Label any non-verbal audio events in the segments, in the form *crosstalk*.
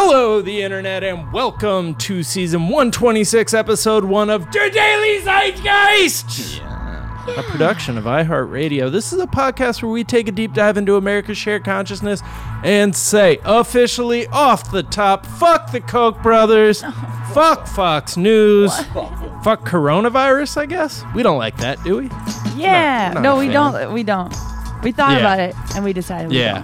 Hello, the internet, and welcome to season 126, episode one of The Daily Zeitgeist, a production of iHeartRadio. This is a podcast where we take a deep dive into America's shared consciousness and say, officially off the top, fuck the Koch brothers, *laughs* fuck Fox News, fuck coronavirus, I guess. We don't like that, do we? Yeah. not no, we fan. don't. We don't. We thought Yeah. about it and we decided. We Yeah.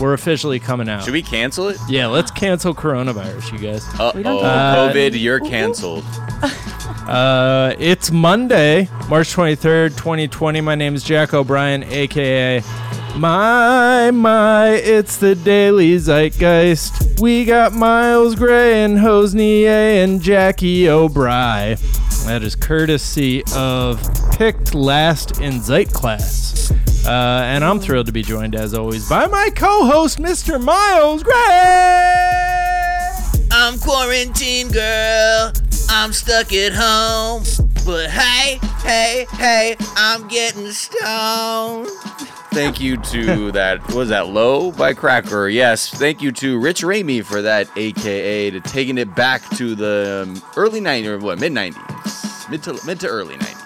We're officially coming out. Should we cancel it? Yeah, let's cancel coronavirus, you guys. Uh We don't oh. COVID, you're canceled. *laughs* Uh, it's Monday, March 23rd, 2020. My name is Jack O'Brien, aka My My. It's the Daily Zeitgeist. We got Miles Gray and Hosnier and Jackie O'Brien. That is courtesy of Picked Last in Zeit Class. Uh, and I'm thrilled to be joined, as always, by my co-host, Mr. Miles Gray. I'm quarantine girl. I'm stuck at home. But hey, hey, hey, I'm getting stoned. Thank you to that was that low by Cracker. Yes, thank you to Rich Ramey for that AKA to taking it back to the um, early 90s or what, mid 90s. Mid to mid to early 90s.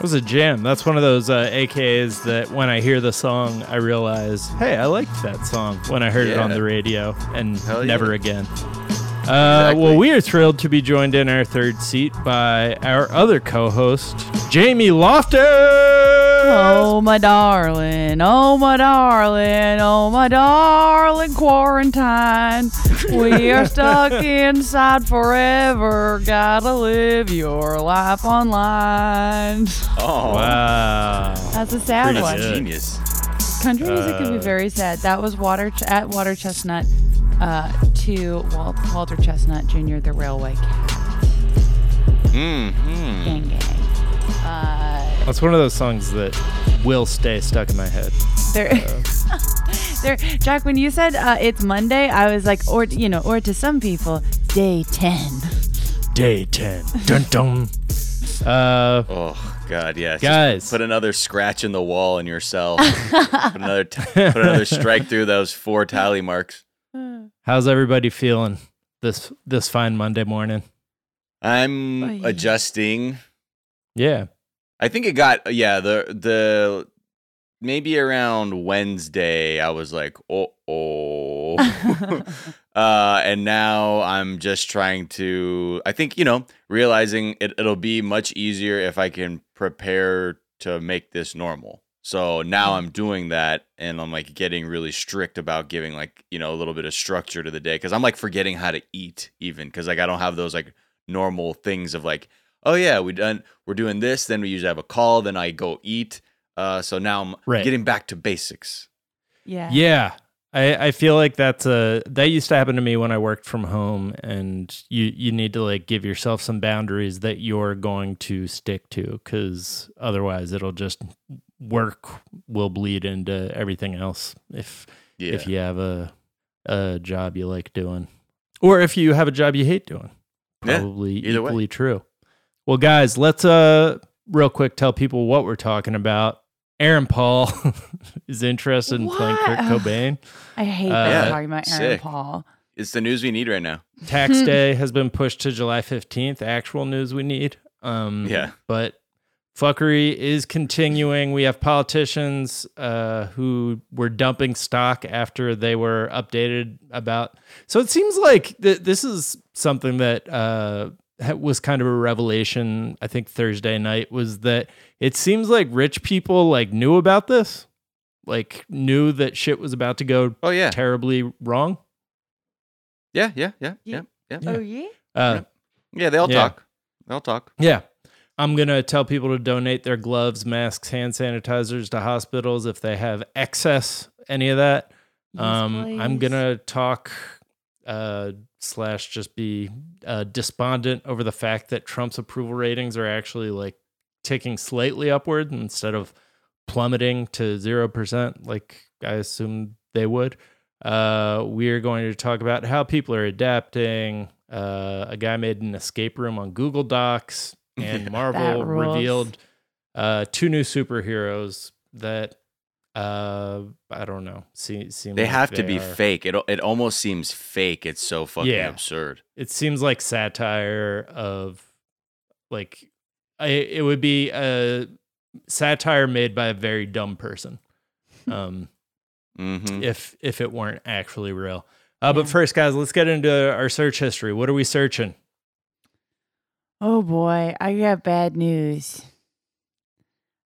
That was a jam. That's one of those uh, AKAs that when I hear the song, I realize, hey, I liked that song when I heard it on the radio and Hell yeah. never again. Uh, Exactly. Well, we are thrilled to be joined in our third seat by our other co host, Jamie Loftus. Oh my darling, oh my darling, oh my darling quarantine. We are stuck *laughs* inside forever. Gotta live your life online. Oh, Wow. That's a sad Pretty one. genius. Country music can be Uh, very sad. That was Water Ch- at Water Chestnut uh, to Wal- Walter Chestnut Jr. The Railway Cat. Mm-hmm. Gang gang. Uh, That's one of those songs that will stay stuck in my head. There, *laughs* there, Jack. When you said uh, it's Monday, I was like, or you know, or to some people, day ten. Day 10. Dun dun. Uh, Oh God, yeah. Just Guys. put another scratch in the wall in your cell. *laughs* put another, t- put another strike through those four tally marks. How's everybody feeling this this fine Monday morning? I'm Oy. adjusting. Yeah. I think it got yeah the the maybe around Wednesday I was like oh oh, *laughs* uh, and now I'm just trying to I think you know realizing it, it'll be much easier if I can prepare to make this normal. So now I'm doing that and I'm like getting really strict about giving like you know a little bit of structure to the day because I'm like forgetting how to eat even because like I don't have those like normal things of like oh yeah we done we're doing this then we usually have a call then i go eat uh so now i'm Right. getting back to basics Yeah. Yeah. I, I feel like that's a that used to happen to me when I worked from home and you you need to like give yourself some boundaries that you're going to stick to cuz otherwise it'll just work will bleed into everything else if yeah if you have a a job you like doing or if you have a job you hate doing. Yeah, Probably way. equally true. Well guys, let's uh real quick tell people what we're talking about. Aaron Paul *laughs* is interested in playing Kurt Cobain. I hate Uh, that Yeah, we're talking about Aaron sick. Paul. it's the news we need right now *laughs* Tax day has been pushed to July 15th. Actual news we need. Um, Yeah. But fuckery is continuing. We have politicians uh, who were dumping stock after they were updated about. So it seems like th- this is something that uh, ha- was kind of a revelation. I think Thursday night was that it seems like rich people like knew about this, like knew that shit was about to go oh yeah terribly wrong. yeah yeah yeah Yeah. yeah yeah Oh yeah. Uh, yeah they all Yeah. talk they all talk Yeah. I'm going to tell people to donate their gloves, masks, hand sanitizers to hospitals if they have excess, any of that. Yes, um, I'm going to talk uh, slash just be uh, despondent over the fact that Trump's approval ratings are actually like ticking slightly upward instead of plummeting to 0%, like I assume they would. Uh, we're going to talk about how people are adapting. Uh, a guy made an escape room on Google Docs, and *laughs* Marvel revealed uh, two new superheroes that Uh, I don't know. See, seem They like have to they be are- fake. It it almost seems fake. It's so fucking Yeah. absurd. It seems like satire of, like, I, it would be a satire made by a very dumb person. *laughs* Um, hmm if if it weren't actually real. Uh, but first, guys, let's get into our search history. What are we searching? Oh boy, I got bad news.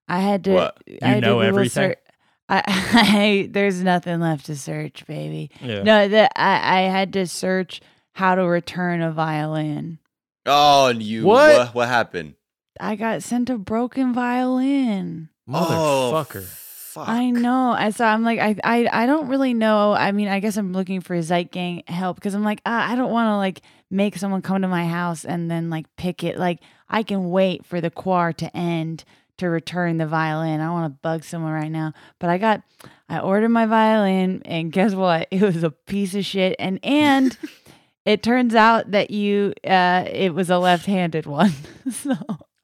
I had to. What? I had to know Google everything? search- I, *laughs* I there's nothing left to search, baby. Yeah. No, that I, I had to search how to return a violin. Oh, and you What? what? What happened? I got sent a broken violin. Motherfucker. Oh, fuck. I know. I so I'm like, I, I, I don't really know. I mean, I guess I'm looking for Zeit Gang help because I'm like, ah, I don't want to like make someone come to my house and then like pick it. Like, I can wait for the quar to end to return the violin. I want to bug someone right now. But I got, I ordered my violin and guess what? *laughs* It was a piece of shit. And, and, *laughs* It turns out that you, uh, it was a left-handed one. *laughs* so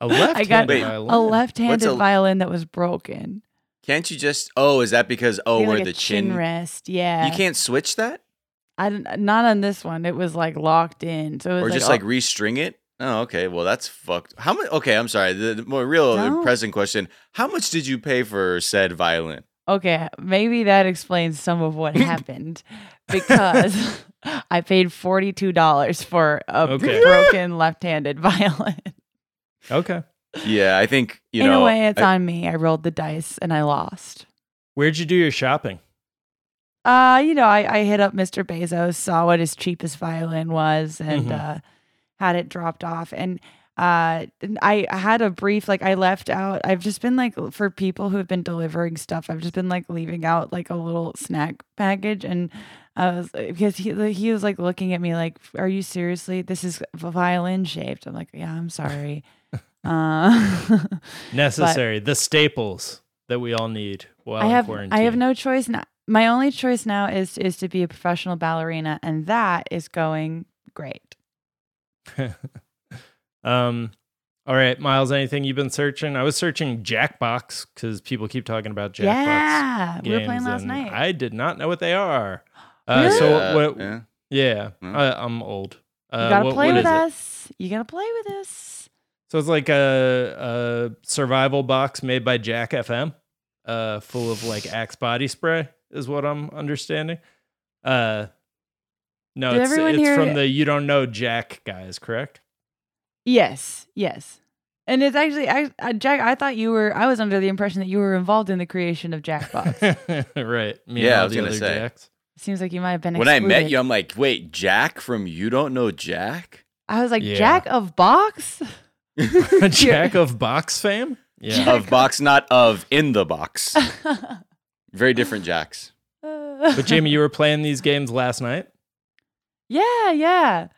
A left I got Wait, violin. a left-handed a- violin that was broken. Can't you just? Oh, is that because? Oh, They had, where like, the a chin, chin? rest. Yeah. You can't switch that, I didn't, on this one. It was like locked in. So it was or like, just oh, like restring it. Oh, okay. Well, that's fucked. How much? Okay, I'm sorry. The, the more real No. present question: How much did you pay for said violin? okay, maybe that explains some of what *laughs* happened because *laughs* I paid forty two dollars for a Okay. broken left handed *laughs* violin. Okay. Yeah, I think you In know. a way, it's I- on me. I rolled the dice and I lost. Where'd you do your shopping? Uh, you know, I, I hit up Mr. Bezos, saw what his cheapest violin was, and Mhm. uh, had it dropped off. And uh, I had a brief like I left out. I've just been like for people who have been delivering stuff. I've just been like leaving out like a little snack package, and I was because he he was like looking at me like, "Are you seriously? This is violin shaped." I'm like, "Yeah, I'm sorry." *laughs* uh, *laughs* Necessary. the staples that we all need while I have quarantine. I have no choice now. My only choice now is is to be a professional ballerina, and that is going great. *laughs* um. All right, Miles. Anything you've been searching? I was searching Jackbox because people keep talking about Jackbox. yeah, we were playing games, last night. I did not know what they are. Uh, Really? So Yeah, what? yeah. Yeah. I, I'm old. Uh, you gotta what- play what with is it? us. You gotta play with us. So it's like a, a survival box made by Jack FM, uh, full of like Axe body spray, is what I'm understanding. Uh, no, Did it's, everyone it's hear- from the You Don't Know Jack guys, correct? Yes, yes. And it's actually, I, I, Jack. I thought you were. I was under the impression that you were involved in the creation of Jackbox. *laughs* right. Me Yeah, I was gonna other say. Jacks. Seems like you might have been. When I met you, I'm like, wait, Jack from You Don't Know Jack? I was like, Yeah. Jack of Box. *laughs* *laughs* Jack of box fame? Yeah. Jack- of box, not of in the box. Very different Jacks. But Jamie, you were playing these games last night? Yeah, yeah.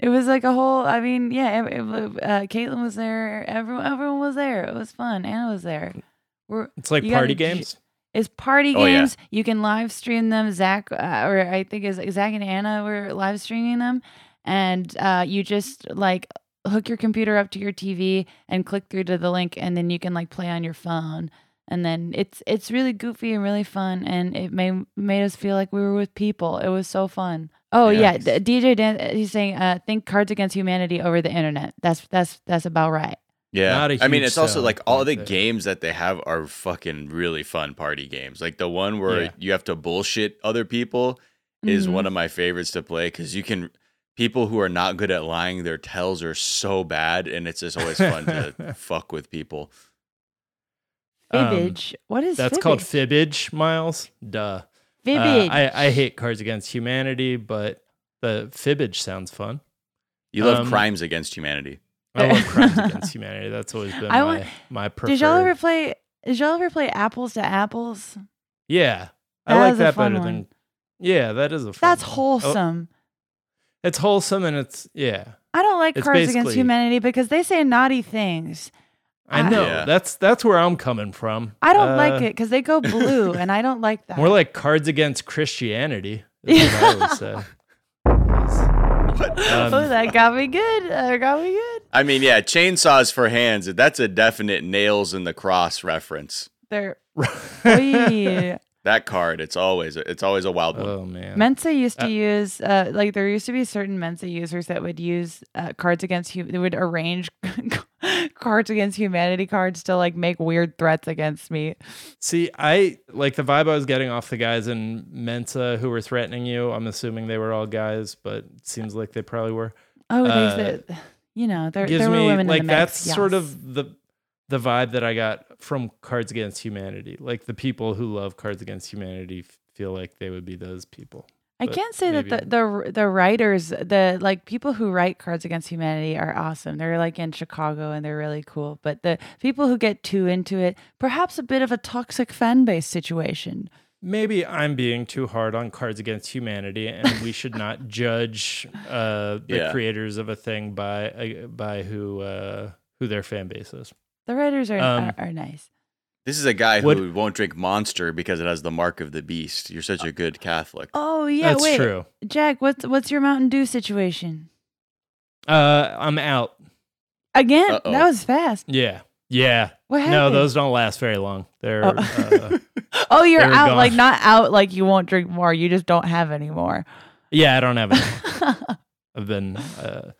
It was like a whole. I mean, yeah. It, it, uh, Caitlin was there. Everyone, everyone was there. It was fun. Anna was there. We're It's like gotta party games? it's party Oh, yeah. games. You can live stream them. Zach, uh, or I think is Zach and Anna were live streaming them, and uh, you just like hook your computer up to your TV and click through to the link, and then you can like play on your phone. And then it's it's really goofy and really fun, and it made made us feel like we were with people. It was so fun. Oh yeah, Yes. D- DJ Dan, he's saying, uh, think Cards Against Humanity over the internet. That's that's that's about right. Yeah. Not a I mean, it's also like all the there. games that they have are fucking really fun party games. Like the one where Yeah. you have to bullshit other people is Mhm. one of my favorites to play because you can. People who are not good at lying, their tells are so bad, and it's just always fun to *laughs* fuck with people. Um, Fibbage. what is That's called fibbage? fibbage, Miles. Duh. Uh, Fibbage. I, I hate Cards Against Humanity, but the fibbage sounds fun. You love Um, crimes against humanity. I love *laughs* Crimes Against Humanity. That's always been I my, want- my preferred. Did y'all ever play? Did y'all ever play Apples to Apples? Yeah. I like that better one. than. Yeah, that is a fun That's one. Oh, wholesome. it's wholesome and it's, yeah. I don't like it's Cards Against Humanity because they say naughty things. I I- know. Yeah. That's that's where I'm coming from. I don't Uh, like it because they go blue, *laughs* and I don't like that. More like Cards Against Christianity. Is what I always say. Um, oh, that got me good. That got me good. I mean, yeah, chainsaws for hands. That's a definite nails in the cross reference. They're *laughs* Oy. That card, it's always it's always a wild one. oh man. Mensa used to Uh, use uh, like there used to be certain Mensa users that would use uh, cards against hu- they would arrange *laughs* cards against humanity cards to like make weird threats against me. See, I like the vibe I was getting off the guys in Mensa who were threatening you. I'm assuming they were all guys, but it seems like they probably were. Oh, Uh, they said, you know, there, Gives there were me women like in the that's mix. sort of the the vibe that I got from Cards Against Humanity. Like the people who love Cards Against Humanity f- feel like they would be those people. I but can't say that the, the the writers, the like people who write Cards Against Humanity are awesome. They're like in Chicago and they're really cool. But the people who get too into it, perhaps a bit of a toxic fan base situation. Maybe I'm being too hard on Cards Against Humanity, and we *laughs* should not judge uh, the Yeah. creators of a thing by uh, by who uh, who their fan base is. The writers are Um, are, are nice. This is a guy Would- who won't drink Monster because it has the mark of the beast. You're such a good Catholic. Oh yeah, That's wait, true. Jack. What's what's your Mountain Dew situation? Uh, I'm out. Again, Uh-oh. that was fast. Yeah, yeah. What happened? No, those don't last very long. They're Oh. uh, *laughs* Oh, you're They were out. gone. Like not out. Like you won't drink more. You just don't have any more. yeah. I don't have any. *laughs* I've been uh,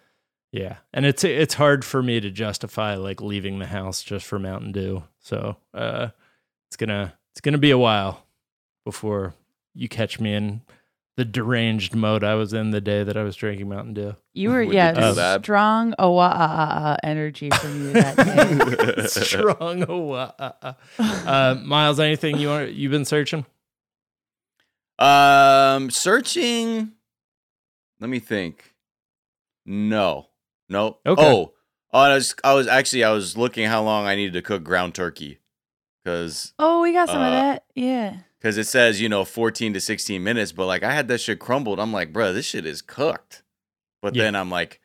yeah, and it's it's hard for me to justify like leaving the house just for Mountain Dew. So uh, it's gonna it's gonna be a while before you catch me in the deranged mode I was in the day that I was drinking Mountain Dew. you were *laughs* Would yeah, you do strong oh, uh, uh, uh, energy from you that day. *laughs* Strong. Uh, uh, Miles, anything you want? You've been searching? Um, searching. Let me think. No, no. Okay. Oh, oh, I was, I was actually, I was looking how long I needed to cook ground turkey, because, oh, we got some of Uh, that. Yeah. because it says you know 14 to 16 minutes, but like I had that shit crumbled. I'm like, bro, this shit is cooked. But Yeah. then I'm like,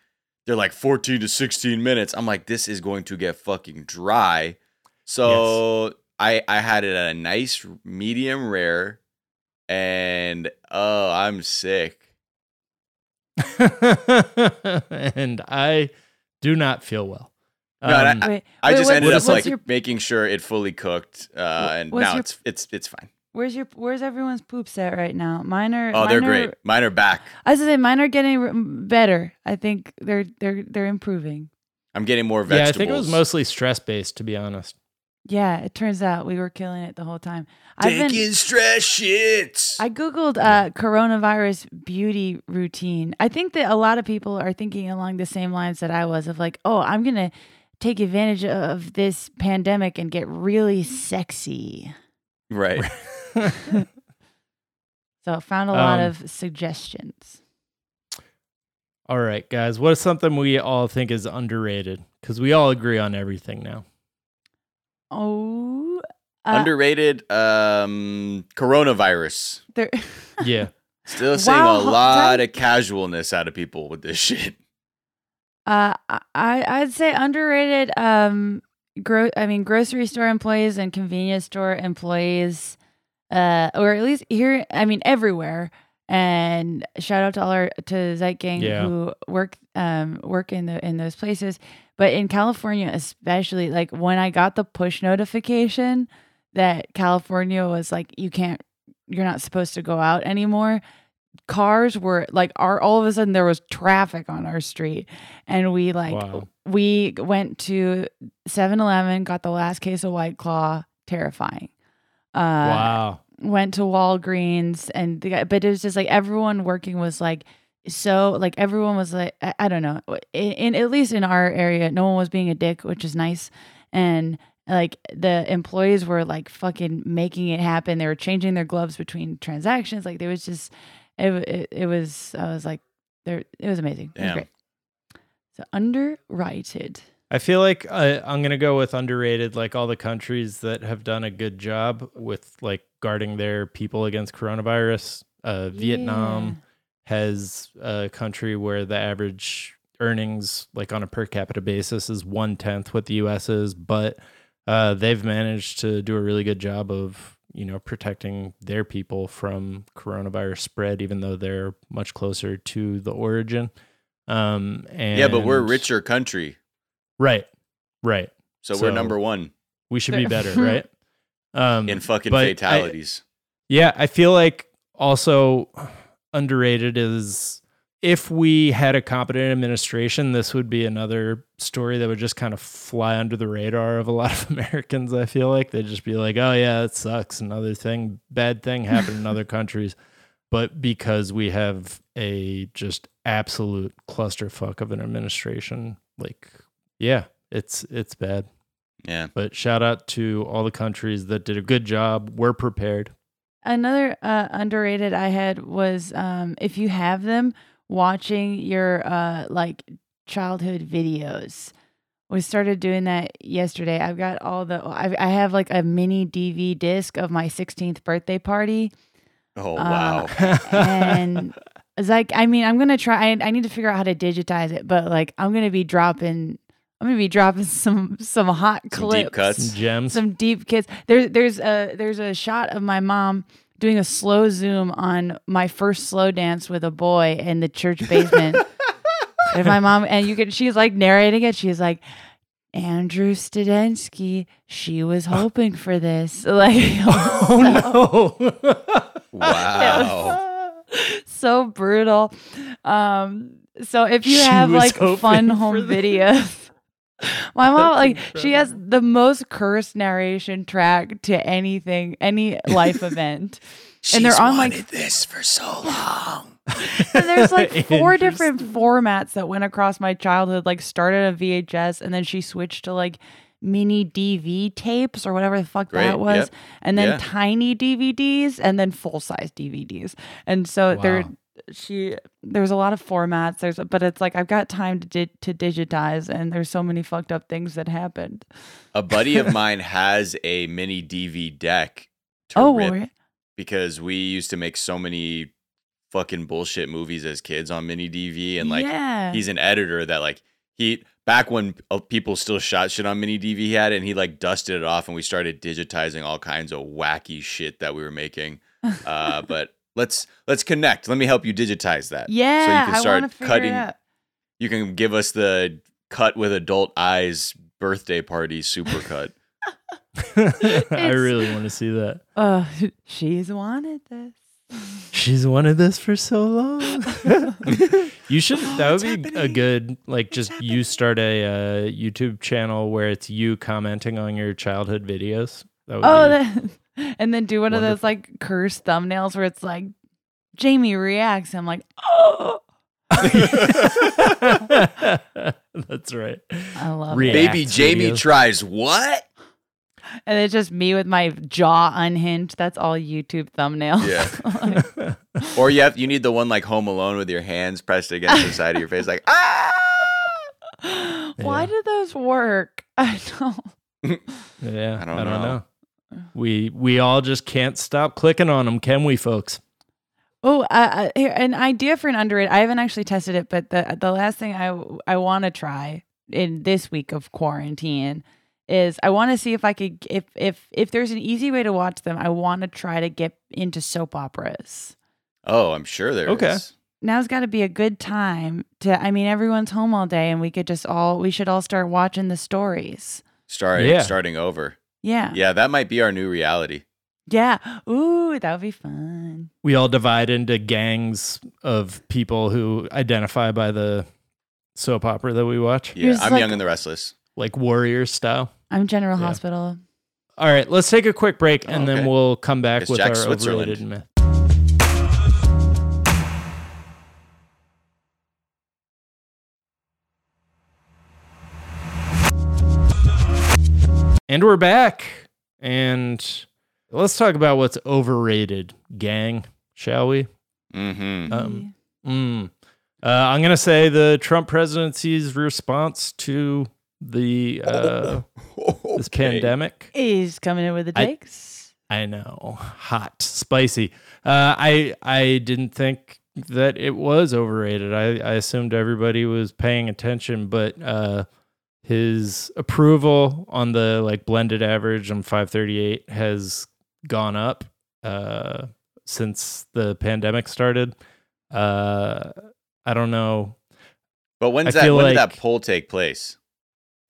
they're like 14 to 16 minutes. I'm like, this is going to get fucking dry. So I I had it at a nice medium rare, and oh, I'm sick. *laughs* and I do not feel well. No, Um, Wait, I wait, just what- ended what up like your making sure it fully cooked, uh, Wh- and now your- it's it's it's fine. where's your where's everyone's poops at right now? Mine are. Oh, they're are- great. Mine are back. I was gonna say mine are getting better. I think they're they're they're improving. I'm getting more vegetables. yeah, I think it was mostly stress based, to be honest. Yeah, it turns out we were killing it the whole time. I've been taking stress shits. I googled uh, coronavirus beauty routine. I think that a lot of people are thinking along the same lines that I was of like, oh, I'm gonna take advantage of this pandemic and get really sexy. right. *laughs* So I found a lot Um, of suggestions. All right, guys. What is something we all think is underrated? Because we all agree on everything now. Oh, uh, Underrated. Um, coronavirus. there. *laughs* Yeah. Still seeing Wow, a lot time- of casualness out of people with this shit. Uh, I I'd say underrated. Um, gro- I mean, grocery store employees and convenience store employees, uh, or at least here. I mean, everywhere. And shout out to all our to Zeit Gang Yeah. who work um work in the in those places. But in California, especially, like when I got the push notification that California was like, you can't, you're not supposed to go out anymore cars were like our all of a sudden there was traffic on our street and we like Wow. we went to 7-Eleven got the last case of white claw terrifying uh wow. went to Walgreens and the guy, but it was just like everyone working was like so like everyone was like I, I don't know. In, in at least in our area no one was being a dick which is nice. And like the employees were like fucking making it happen. They were changing their gloves between transactions. Like there was just it it, it was I was like there it was amazing. It was great. So underrated. I feel like uh, I'm gonna go with underrated. Like all the countries that have done a good job with like guarding their people against coronavirus. Uh, Vietnam has a country where the average earnings, like on a per capita basis, is one tenth what the U.S. is, but uh, they've managed to do a really good job of you know protecting their people from coronavirus spread, even though they're much closer to the origin. Um, and Yeah, but we're a richer country, right? Right. so, So- we're number one. We should be better, *laughs* right? Um, in fucking but I- fatalities. Yeah, I feel like also underrated is if we had a competent administration, this would be another story that would just kind of fly under the radar of a lot of *laughs* Americans. I feel like they'd just be like, "Oh yeah, it sucks." Another thing, bad thing happened in other *laughs* countries, but because we have a just absolute clusterfuck of an administration, like, yeah, it's it's bad. yeah. But shout out to all the countries that did a good job. We're prepared. Another uh, underrated I had was um, if you have them watching your uh, like childhood videos. We started doing that yesterday. I've got all the I, I have like a mini DV disc of my 16th birthday party, Oh Uh, wow. and *laughs* it's like I mean I'm gonna try. I, I need to figure out how to digitize it, but like I'm gonna be dropping. I'm gonna be dropping some some hot Some clips deep cuts. Some gems. some deep kids. There's there's a there's a shot of my mom doing a slow zoom on my first slow dance with a boy in the church *laughs* basement. and my mom and you can she's like narrating it. She's like, Andrew Studensky, she was hoping for this. *laughs* Like *laughs* oh no. Wow. so brutal. Um, so if you She have like fun home videos, *laughs* my mom like she has the most cursed narration track to anything, any life *laughs* event. And they're on, like- this for so long. And there's like *laughs* four different formats that went across my childhood. Like started a VHS, and then she switched to like mini DV tapes or whatever the fuck Great, that was, yep, and then yeah. tiny DVDs, and then full size DVDs. And so Wow. She there's a lot of formats. There's but it's like I've got time to di- to digitize, and there's so many fucked up things that happened. A buddy of *laughs* mine has a mini DV deck to Oh, rip re- because we used to make so many fucking bullshit movies as kids on mini DV and like yeah. he's an editor that like he back when uh, people still shot shit on mini DV he had it and he like dusted it off and we started digitizing all kinds of wacky shit that we were making. Uh, *laughs* but let's let's connect. Let me help you digitize that. yeah, so you can I start want to figure cutting. it out. You can give us the cut with adult eyes birthday party super cut. *laughs* I really want to see that. Uh, she's wanted this. She's wanted this for so long. *laughs* you should. That would What's be a good like. Just you start a uh, YouTube channel where it's you commenting on your childhood videos. That would Oh, be- that, *laughs* and then do one of those like cursed thumbnails where it's like Jamie reacts. I'm like, oh, *laughs* That's right. *laughs* I love React. it. Baby Jamie videos. tries what? And it's just me with my jaw unhinged. That's all YouTube thumbnail. Yeah. Or you have you need the one like Home Alone with your hands pressed against the side of your face, like ah. Why Yeah. do those work? I don't. Yeah, I don't know. We we all just can't stop clicking on them, can we, folks? Oh, uh, uh, here, an idea for an underrated. I haven't actually tested it, but the the last thing I I want to try in this week of quarantine is I want to see if I could if if if there's an easy way to watch them. I want to try to get into soap operas. Oh, I'm sure there is. Okay. Now's got to be a good time to. I mean, everyone's home all day, and we could just all we should all start watching the stories. Starting Yeah. starting over. Yeah, Yeah, that might be our new reality. yeah. Ooh, that would be fun. We all divide into gangs of people who identify by the soap opera that we watch, Yeah, Here's I'm like- Young and the Restless. like warrior style. I'm General Yeah. Hospital. All right, let's take a quick break and Oh, then okay. we'll come back It's with Jack our Switzerland. overrated myth. And we're back. And let's talk about what's overrated, gang, shall we? Mm-hmm. Um, Mm. Uh, I'm going to say the Trump presidency's response to the uh, *laughs* this pandemic. He's coming in with the I- takes. I know, hot, spicy. Uh, I I didn't think that it was overrated. I, I assumed everybody was paying attention, but uh, his approval on the like blended average on 538 has gone up uh, since the pandemic started. Uh, I don't know. But when's that? When did that poll take place?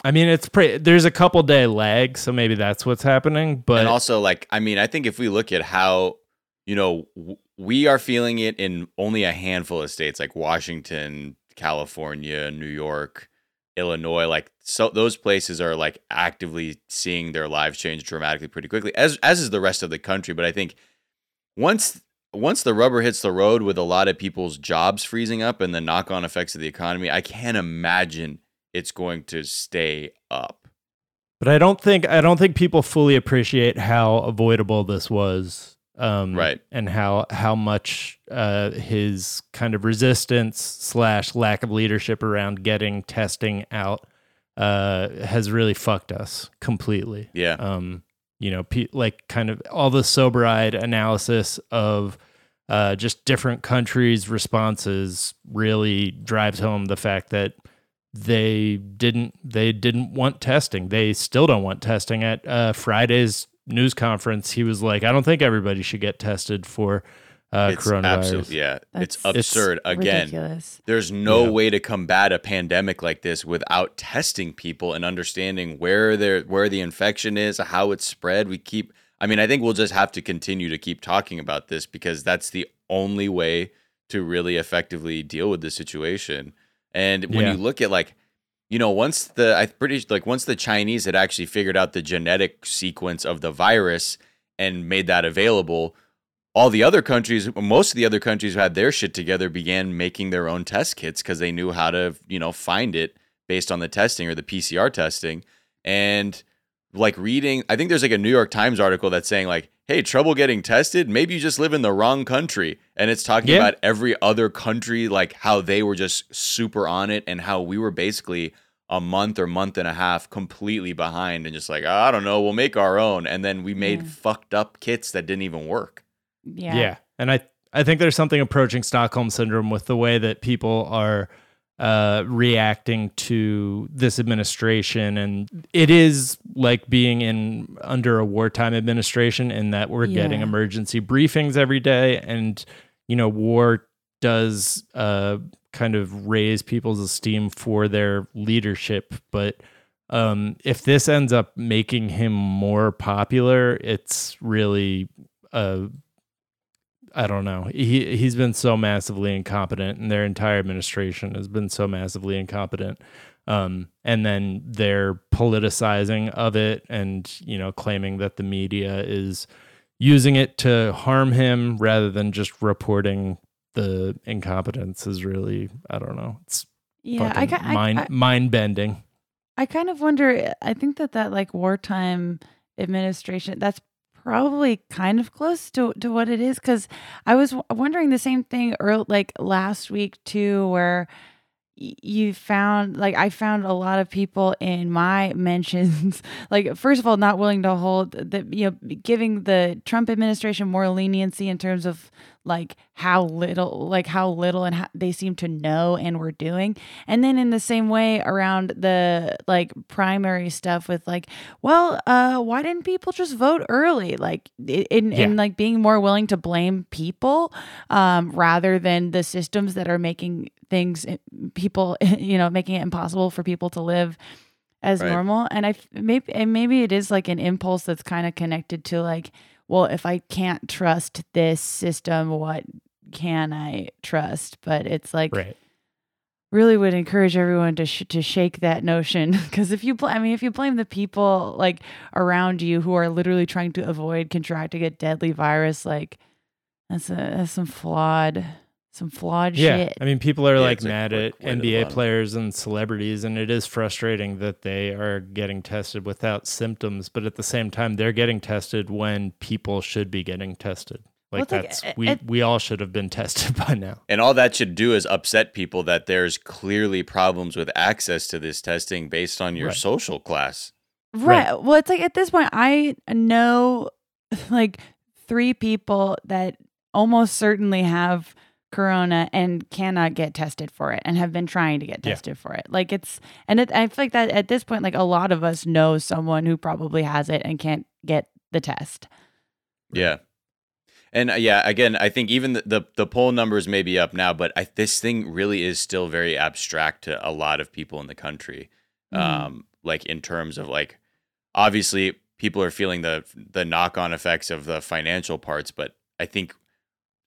I mean, it's pretty. There's a couple day lag, so maybe that's what's happening. But and also, like, I mean, I think if we look at how, you know, w- we are feeling it in only a handful of states, like Washington, California, New York, Illinois, like so those places are like actively seeing their lives change dramatically pretty quickly, as as is the rest of the country. But I think once once the rubber hits the road with a lot of people's jobs freezing up and the knock on effects of the economy, I can't imagine it's going to stay up. But I don't think I don't think people fully appreciate how avoidable this was, um, Right. And how how much uh, his kind of resistance slash lack of leadership around getting testing out uh, has really fucked us completely. Yeah. Um, you know, pe- like kind of all the sober eyed analysis of uh, just different countries' responses really drives home the fact that they didn't they didn't want testing. They still don't want testing. At uh, Friday's news conference, he was like, "I don't think everybody should get tested for uh, it's coronavirus." absolutely yeah. it's That's- It's absurd. Again, Ridiculous. there's no Yeah. way to combat a pandemic like this without testing people and understanding where their where the infection is, how it's spread. We keep I mean, I think we'll just have to continue to keep talking about this because that's the only way to really effectively deal with the situation. And when Yeah. you look at like you know, once the I pretty like once the Chinese had actually figured out the genetic sequence of the virus and made that available, all the other countries, most of the other countries who had their shit together began making their own test kits because they knew how to, you know, find it based on the testing or the PCR testing. And like reading, I think there's like a New York Times article that's saying like, "Hey, trouble getting tested? Maybe you just live in the wrong country." And it's talking Yeah. about every other country, like how they were just super on it, and how we were basically a month or month and a half completely behind, and just like, I don't know, we'll make our own, and then we made Yeah. fucked up kits that didn't even work. Yeah. Yeah. And I I think there's something approaching Stockholm syndrome with the way that people are uh, reacting to this administration, and it is like being in under a wartime administration in that we're getting emergency briefings every day, and you know war does uh, kind of raise people's esteem for their leadership, but um, if this ends up making him more popular, it's really uh, I don't know. He he's been so massively incompetent, and their entire administration has been so massively incompetent. Um, and then their politicizing of it, and you know, claiming that the media is using it to harm him rather than just reporting the incompetence is really I don't know. It's Yeah. I, I, mind I, mind bending. I kind of wonder. I think that that like wartime administration. That's probably kind of close to to what it is because I was w- wondering the same thing early, like last week too, where you found like I found a lot of people in my *laughs* mentions like first of all not willing to hold the you know giving the Trump administration more leniency in terms of like how little like how little and how they seem to know and were doing and then in the same way around the like primary stuff with like well uh why didn't people just vote early like in, Yeah. in like being more willing to blame people um rather than the systems that are making things eh, people *laughs* you know making it impossible for people to live as Right. normal and i maybe and maybe it is like an impulse that's kind of connected to like well if i can't trust this system what can i trust but it's like Right. really would encourage everyone to sh- to shake that notion *laughs* because if you bl- I mean if you blame the people like around you who are literally trying to avoid contracting a deadly virus like that's a that's some flawed some flawed Yeah, shit. I mean, people are Yeah, like it's like mad way- at way NBA bottom. players and celebrities, and it is frustrating that they are getting tested without symptoms. But at the same time, they're getting tested when people should be getting tested. Like it's like, that's it- we it- we all should have been *laughs* tested by now. And all that should do is upset people that there's clearly problems with access to this testing based on your Right. social class. Right. Right. Well, it's like at this point, I know *laughs* like three people that almost certainly have corona and cannot get tested for it and have been trying to get Yeah. tested for it. Like it's, and it, I feel like that at this point, like a lot of us know someone who probably has it and can't get the test. Yeah. And uh, yeah, again, I think even the, the, the poll numbers may be up now, but I, this thing really is still very abstract to a lot of people in the country. Mhm. Um, like in terms of like obviously people are feeling the the knock on effects of the financial parts, but I think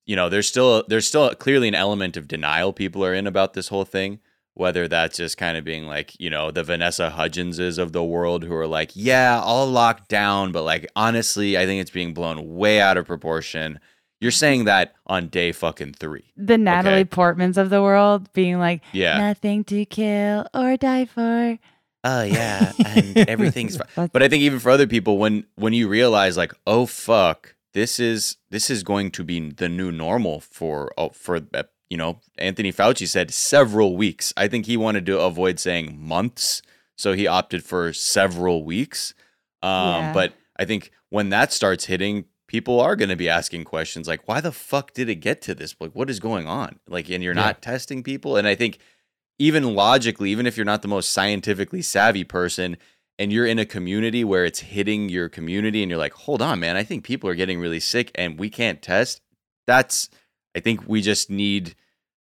you know there's still there's still clearly an element of denial people are in about this whole thing. Whether that's just kind of being like, you know, the Vanessa Hudgenses of the world who are like, yeah, all locked down, but like honestly, I think it's being blown way out of proportion. You're saying that on day fucking three. The Natalie Okay. Portmans of the world being like, Yeah. nothing to kill or die for. Oh yeah, *laughs* and everything's fine. But I think even for other people, when when you realize like, oh fuck, this is this is going to be the new normal for oh, for uh, you know, Anthony Fauci said several weeks. I think he wanted to avoid saying months, so he opted for several weeks. Um, Yeah. But I think when that starts hitting, people are going to be asking questions like, why the fuck did it get to this? Like, what is going on? Like, and you're Yeah. not testing people. And I think even logically, even if you're not the most scientifically savvy person and you're in a community where it's hitting your community and you're like, hold on, man, I think people are getting really sick and we can't test. That's, I think we just need,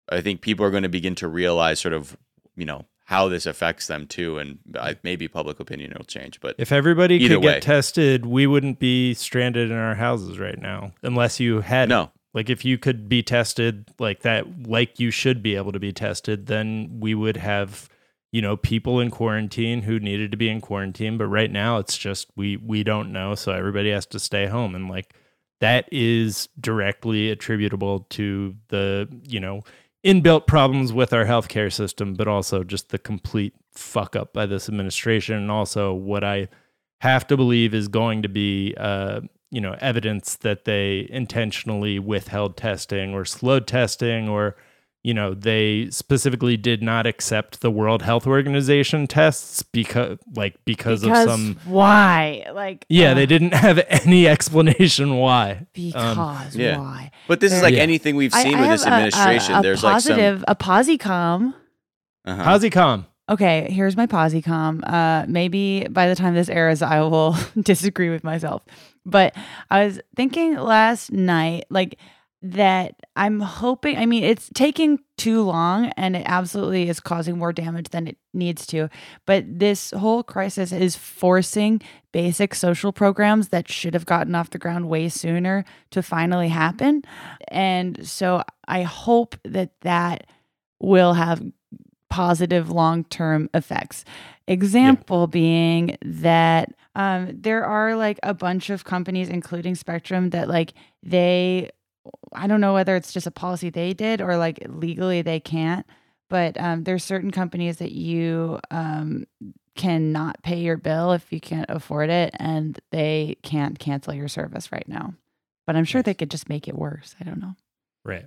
I think people are going to begin to realize sort of, you know, how this affects them too. And I, maybe public opinion will change. But If everybody could way. get tested, we wouldn't be stranded in our houses right now, unless you had it. no, Like if you could be tested like that, like you should be able to be tested, then we would have, you know, people in quarantine who needed to be in quarantine. But right now, it's just we we don't know, so everybody has to stay home, and like that is directly attributable to the you know inbuilt problems with our healthcare system, but also just the complete fuck up by this administration, and also what I have to believe is going to be uh, you know evidence that they intentionally withheld testing or slowed testing or you know they specifically did not accept the World Health Organization tests because like because, because of some why? Like, yeah uh, they didn't *laughs* have any explanation why Because yeah. why? but this is like Yeah. anything we've seen I with this have a- a- administration. A, There's like positive, a posicom. some. uh Posicom Okay, here's my posicom. Uh, maybe by the time this airs, I will *laughs* disagree with myself. But I was thinking last night, like that. I'm hoping. I mean, it's taking too long, and it absolutely is causing more damage than it needs to. But this whole crisis is forcing basic social programs that should have gotten off the ground way sooner to finally happen. And so I hope that that will have positive long term effects. Example being that um, there are like a bunch of companies, including Spectrum, that like they, I don't know whether it's just a policy they did or like legally they can't, but um, there's certain companies that you um, cannot pay your bill if you can't afford it, and they can't cancel your service right now. But I'm sure they could just make it worse. I don't know right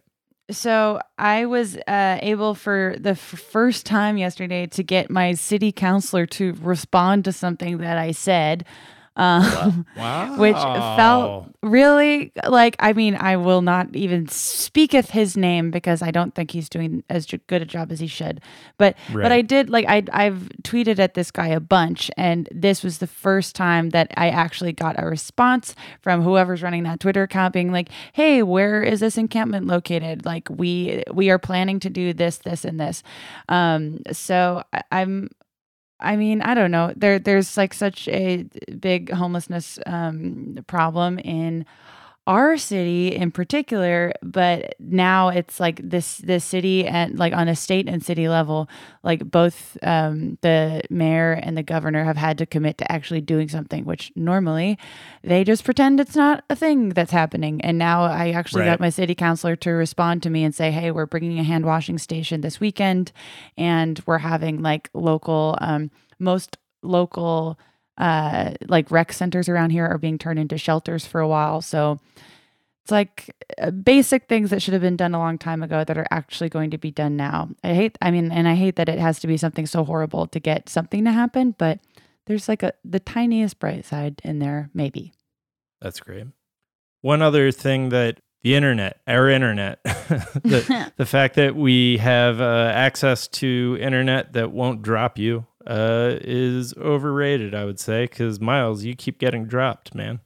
so I was uh, able for the f- first time yesterday to get my city councilor to respond to something that I said. Um, wow *laughs* Which felt really like I mean I will not even speaketh his name because I don't think he's doing as good a job as he should. But but I did like I I've tweeted at this guy a bunch and this was the first time that I actually got a response from whoever's running that Twitter account being like, "Hey, where is this encampment located? Like we we are planning to do this this and this." Um so I, I'm I mean, I don't know. There, there's like such a big homelessness um, problem in our city in particular, but now it's like this, this city and like on a state and city level, like both um, the mayor and the governor have had to commit to actually doing something, which normally they just pretend it's not a thing that's happening. And now I actually Right. got my city councilor to respond to me and say, "Hey, we're bringing a hand washing station this weekend, and we're having like local, um, most local." Uh like rec centers around here are being turned into shelters for a while. So it's like uh, basic things that should have been done a long time ago that are actually going to be done now. I hate i mean and i hate that it has to be something so horrible to get something to happen but there's like a the tiniest bright side in there maybe. That's great. One other thing that the internet, our internet, *laughs* the, *laughs* the fact that we have uh, access to internet that won't drop you uh, is overrated, I would say, because Miles, you keep getting dropped, man.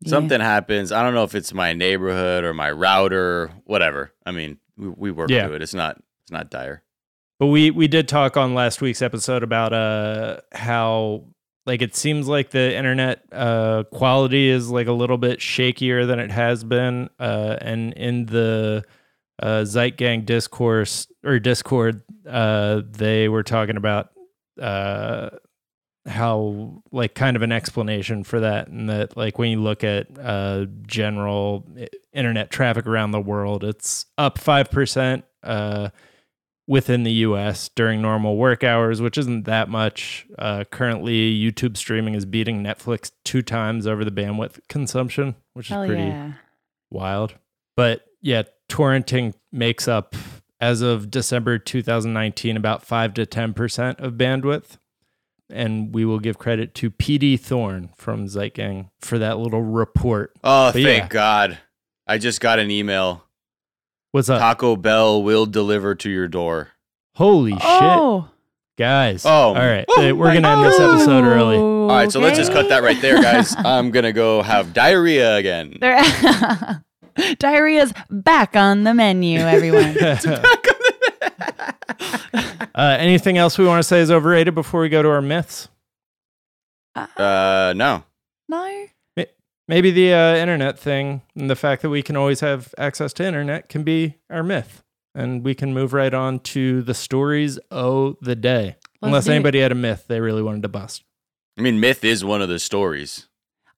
Yeah. Something happens. I don't know if it's my neighborhood or my router, whatever. I mean, we, we work Yeah. through it. It's not it's not dire. But we we did talk on last week's episode about uh how like it seems like the internet uh quality is like a little bit shakier than it has been uh and in the uh Zeitgang discourse or Discord uh they were talking about uh how like kind of an explanation for that and that like when you look at uh general internet traffic around the world it's up 5% uh within the US during normal work hours which isn't that much uh currently YouTube streaming is beating Netflix two times over the bandwidth consumption which is Hell pretty yeah. wild. But yeah, torrenting makes up as of December 2019 about 5 to 10% of bandwidth. And we will give credit to PD Thorne from Zeitgang for that little report. Oh, But thank yeah. God. I just got an email. What's up? Taco Bell will deliver to your door. Holy oh. shit, Oh. guys. Oh, All right. oh We're going to end this episode early. All right, so let's just cut that right there, guys. *laughs* I'm going to go have diarrhea again. *laughs* There- *laughs* Diarrhea's back on the menu, everyone. *laughs* uh, anything else we want to say is overrated before we go to our myths? Uh, no. no. Maybe the uh, internet thing and the fact that we can always have access to internet can be our myth. And we can move right on to the stories of the day. Unless do it. anybody had a myth they really wanted to bust. I mean, myth is one of the stories.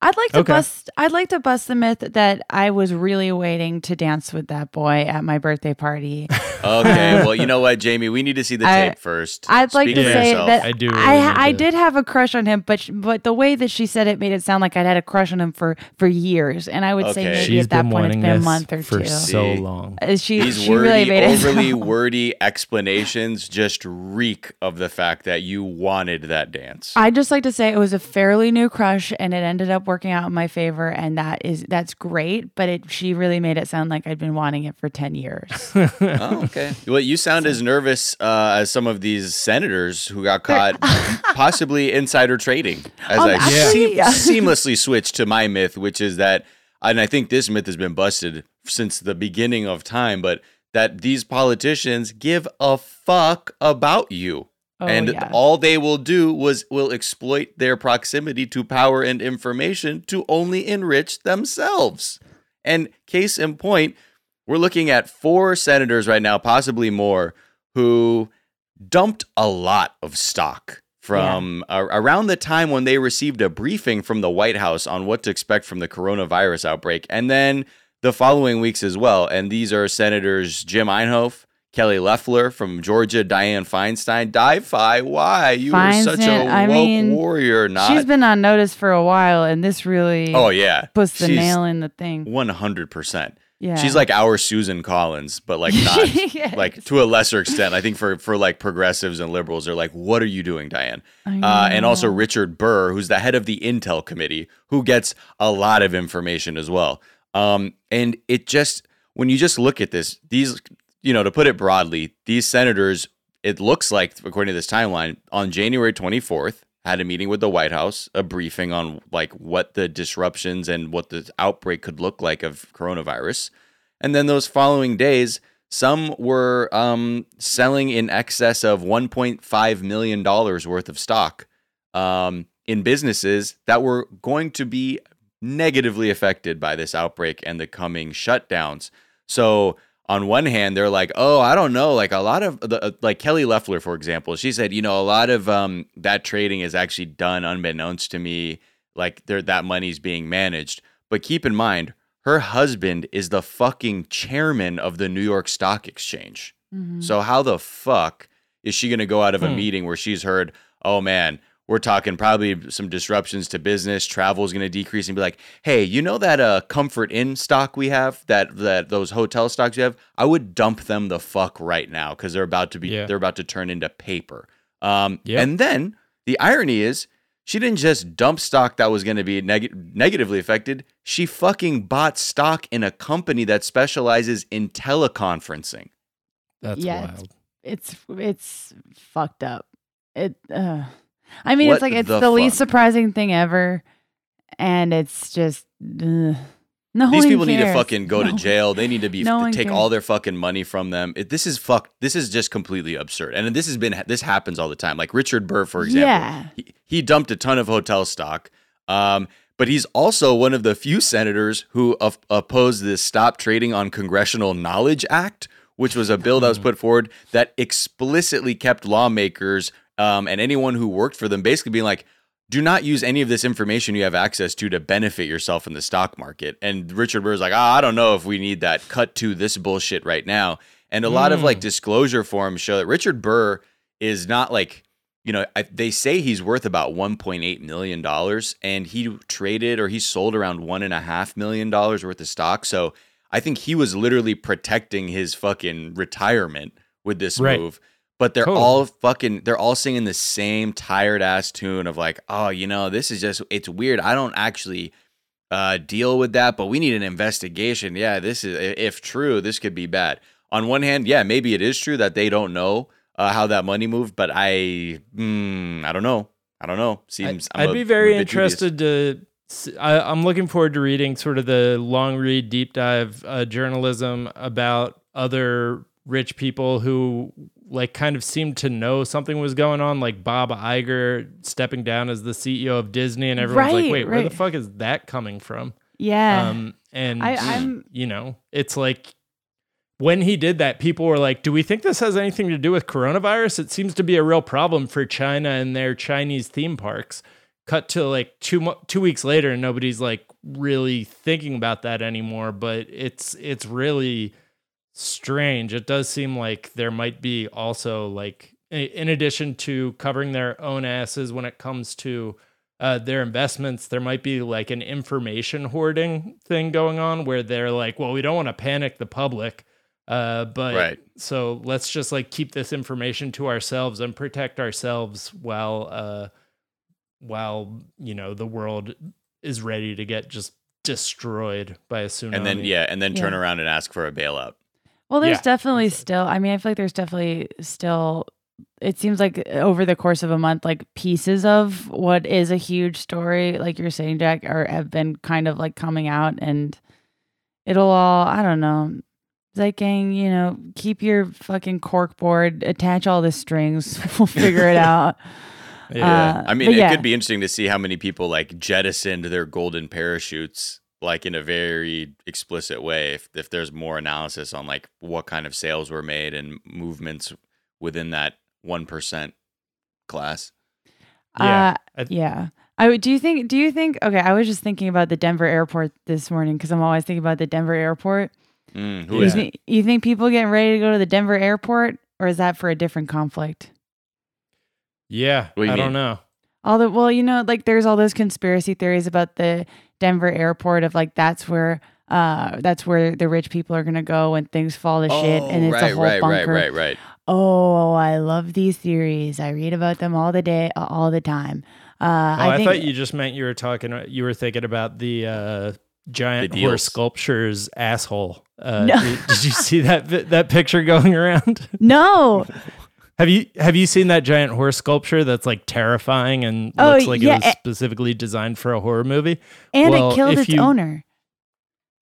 I'd like to Okay. bust. I'd like to bust the myth that I was really waiting to dance with that boy at my birthday party. *laughs* Okay, well, you know what, Jamie? We need to see the I- tape first. I'd like Speak to say yourself. that I do really I, I did have a crush on him, but but the way that she said it made it sound like I'd had a crush on him for for years, and I would say maybe She's at that point it's been a month or for two. so long. Uh, she These she wordy, really made it overly sound- *laughs* wordy explanations just reek of the fact that you wanted that dance. I'd just like to say it was a fairly new crush, and it ended up working out in my favor, and that is that's great. But it she really made it sound like I'd been wanting it for ten years. *laughs* oh, okay. Well, you sound as nervous uh, as some of these senators who got caught *laughs* possibly insider trading. As Um, I actually, seam- yeah. *laughs* seamlessly switch to my myth, which is that, and I think this myth has been busted since the beginning of time, but that these politicians give a fuck about you. Oh, and yeah. all they will do was will exploit their proximity to power and information to only enrich themselves. And case in point, we're looking at four senators right now, possibly more, who dumped a lot of stock from a- uh, around the time when they received a briefing from the White House on what to expect from the coronavirus outbreak, and then the following weeks as well. And these are Senators Jim Inhofe, Kelly Loeffler from Georgia, Dianne Feinstein. Die-fi, why? You are such a Feinstein, I woke mean, warrior, not. She's been on notice for a while, and this really oh, yeah. puts the She's nail in the thing. 100%. Yeah, She's like our Susan Collins, but like not *laughs* Yes. like to a lesser extent. I think for for like progressives and liberals, they're like, "What are you doing, Dianne?" Uh, and also. Richard Burr, who's the head of the Intel Committee, who gets a lot of information as well. Um, and it just when you just look at this, these you know, to put it broadly, these senators, it looks like according to this timeline, on January twenty fourth, had a meeting with the White House, a briefing on like what the disruptions and what the outbreak could look like of coronavirus. And then those following days, some were um, selling in excess of $1.5 million worth of stock um, in businesses that were going to be negatively affected by this outbreak and the coming shutdowns. So, on one hand, they're like, oh, I don't know. Like a lot of the, uh, like Kelly Loeffler, for example, she said, you know, a lot of um, that trading is actually done unbeknownst to me. Like there, that money's being managed. But keep in mind, her husband is the fucking chairman of the New York Stock Exchange. Mhm. So how the fuck is she going to go out of a Hmm. meeting where she's heard, "Oh man, we're talking probably some disruptions to business, travel is going to decrease," and be like, "Hey, you know that uh Comfort Inn stock we have, that that those hotel stocks you have, I would dump them the fuck right now because they're about to be Yeah. they're about to turn into paper." Um, Yep. and then the irony is. She didn't just dump stock that was going to be neg- negatively affected. She fucking bought stock in a company that specializes in teleconferencing. That's Yeah, it's- wild. it's it's fucked up. It. Uh, I mean, What it's like it's the the, least surprising thing ever, and it's just ugh, No These people need to fucking go No. to jail. They need to be No to take cares. all their fucking money from them. It, this is fuck. This is just completely absurd. And this has been this happens all the time. Like Richard Burr, for example. Yeah. He, he dumped a ton of hotel stock. Um, but he's also one of the few senators who op- opposed this Stop Trading on Congressional Knowledge Act, which was a bill that was put forward that explicitly kept lawmakers um, and anyone who worked for them basically being like, do not use any of this information you have access to to benefit yourself in the stock market. And Richard Burr's like, ah, I don't know if we need that. Cut to this bullshit right now. And a lot of like disclosure forms show that Richard Burr is not like, you know, I, they say he's worth about 1.8 million dollars, and he traded or he sold around one and a half million dollars worth of stock. So I think he was literally protecting his fucking retirement with this Right. move but they're Totally. all fucking they're all singing the same tired ass tune of like oh you know this is just it's weird i don't actually uh deal with that but we need an investigation yeah this is if true this could be bad on one hand yeah maybe it is true that they don't know uh, how that money moved but i mm, i don't know i don't know seems I'm I'd a- be very a dubious. interested to. I, am looking forward to reading sort of the long read, deep dive uh, journalism about other rich people who like kind of seemed to know something was going on, like Bob Iger stepping down as the CEO of Disney, and everyone's like, Right, "Wait, where the fuck is that coming from?" Yeah. Um, and I, I'm you know, it's like when he did that, people were like, "Do we think this has anything to do with coronavirus?" It seems to be a real problem for China and their Chinese theme parks. Cut to like two two weeks later, and nobody's like really thinking about that anymore. But it's it's really strange. It does seem like there might be also like, in addition to covering their own asses when it comes to uh, their investments, there might be like an information hoarding thing going on where they're like, well, we don't want to panic the public. Uh, but Right. so let's just like keep this information to ourselves and protect ourselves while, uh, while, you know, the world is ready to get just destroyed by a tsunami. and then yeah and then turn Yeah. around and ask for a bailout Well, there's Yeah. definitely still. I mean, I feel like there's definitely still. It seems like over the course of a month, like pieces of what is a huge story, like you're saying, Jack, are have been kind of like coming out, and it'll all. I don't know. Zeitgang, you know, keep your fucking cork board, attach all the strings. *laughs* we'll figure it out. *laughs* Yeah. Uh, I mean, it yeah. could be interesting to see how many people like jettisoned their golden parachutes like in a very explicit way. If if there's more analysis on like what kind of sales were made and movements within that one percent class. Yeah. Uh, I- yeah. I would. Do you think? Do you think? Okay, I was just thinking about the Denver airport this morning because I'm always thinking about the Denver airport. Mm, Who who You, is think, you think people getting ready to go to the Denver airport, or is that for a different conflict? yeah. What do I mean? don't know. All the well, you know, like there's all those conspiracy theories about the Denver airport of like that's where uh that's where the rich people are gonna go when things fall to shit, and it's Oh, right, a whole right, bunker. right, right, right. Oh, I love these theories. I read about them all the day, all the time. Uh, Oh, I, I, think thought you just meant you were talking. You were thinking about the uh, giant The horse sculpture's asshole. Uh, No. did, did you see that that picture going around? *laughs* no. Have you have you seen that giant horse sculpture that's like terrifying and Oh, looks like yeah, it was specifically designed for a horror movie? And Well, it killed its you- owner.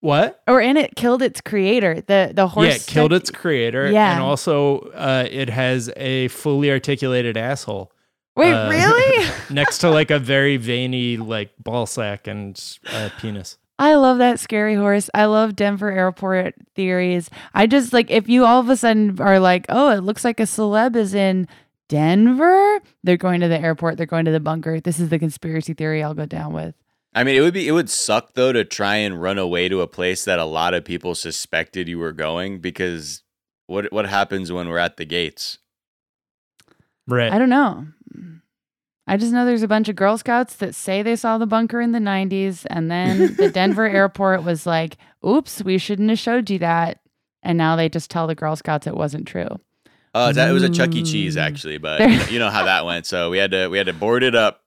What? Or and it killed its creator. The the horse yeah, it killed its creator. Yeah. and also uh, it has a fully articulated asshole Wait, uh, really? *laughs* next to like a very veiny like ball sack and uh, penis. I love that scary horse. I love Denver airport theories. I just like if you all of a sudden are like, oh, it looks like a celeb is in Denver. They're going to the airport. They're going to the bunker. This is the conspiracy theory I'll go down with. I mean, it would be it would suck though to try and run away to a place that a lot of people suspected you were going because what what happens when we're at the gates? Right. I don't know. I just know there's a bunch of Girl Scouts that say they saw the bunker in the 90s, and then the Denver *laughs* airport was like, oops, we shouldn't have showed you that. And now they just tell the Girl Scouts it wasn't true. Uh, that, it was a Chuck E. Cheese Mm. actually, but you know, you know how that went. So we had to we had to board it up.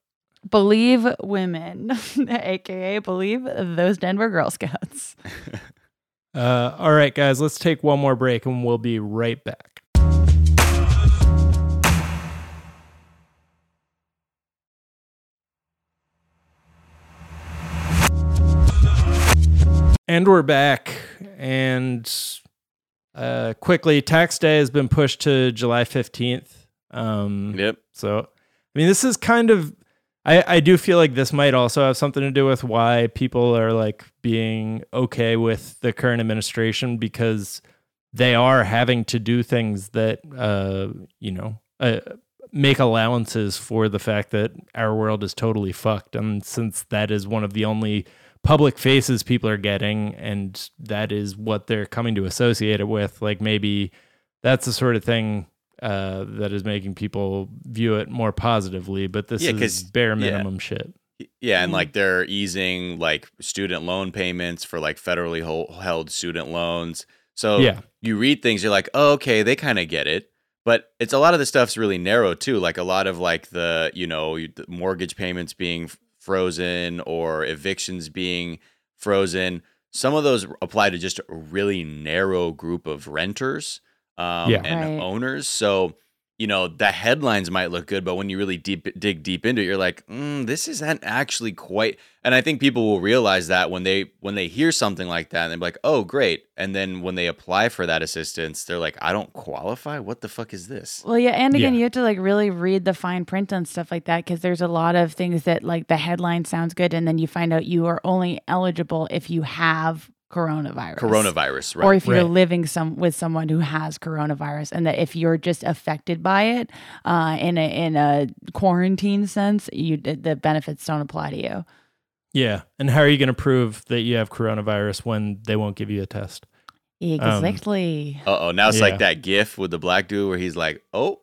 Believe women, *laughs* aka believe those Denver Girl Scouts. *laughs* Uh, all right, guys, let's take one more break and we'll be right back. And we're back. And uh, quickly, tax day has been pushed to July 15th. Um, Yep. So, I mean, this is kind of, I, I do feel like this might also have something to do with why people are like being okay with the current administration because they are having to do things that, uh, you know, uh, make allowances for the fact that our world is totally fucked. And since that is one of the only public faces people are getting, and that is what they're coming to associate it with, like maybe that's the sort of thing uh, that is making people view it more positively. But this Yeah, is 'cause- bare yeah. minimum shit. Yeah, and Mhm. like they're easing like student loan payments for like federally hol- held student loans. So Yeah. you read things, you're like, oh, okay, they kind of get it. But it's a lot of the stuff's really narrow too. Like a lot of like the you know mortgage payments being f- frozen or evictions being frozen. Some of those apply to just a really narrow group of renters um, Yeah. and Right. owners. So you know the headlines might look good, but when you really deep dig deep into it, you're like, mm, this isn't actually quite. And I think people will realize that when they when they hear something like that, and they're like, oh, great. And then when they apply for that assistance, they're like, I don't qualify. What the fuck is this? Well, yeah, and again, Yeah. you have to like really read the fine print and stuff like that because there's a lot of things that like the headline sounds good, and then you find out you are only eligible if you have coronavirus. Coronavirus, right? Or if you're Right. living some with someone who has coronavirus, and that if you're just affected by it uh, in a in a quarantine sense, you the benefits don't apply to you. Yeah. And how are you going to prove that you have coronavirus when they won't give you a test? Exactly. Uh oh, now it's Yeah. like that GIF with the black dude where he's like, oh.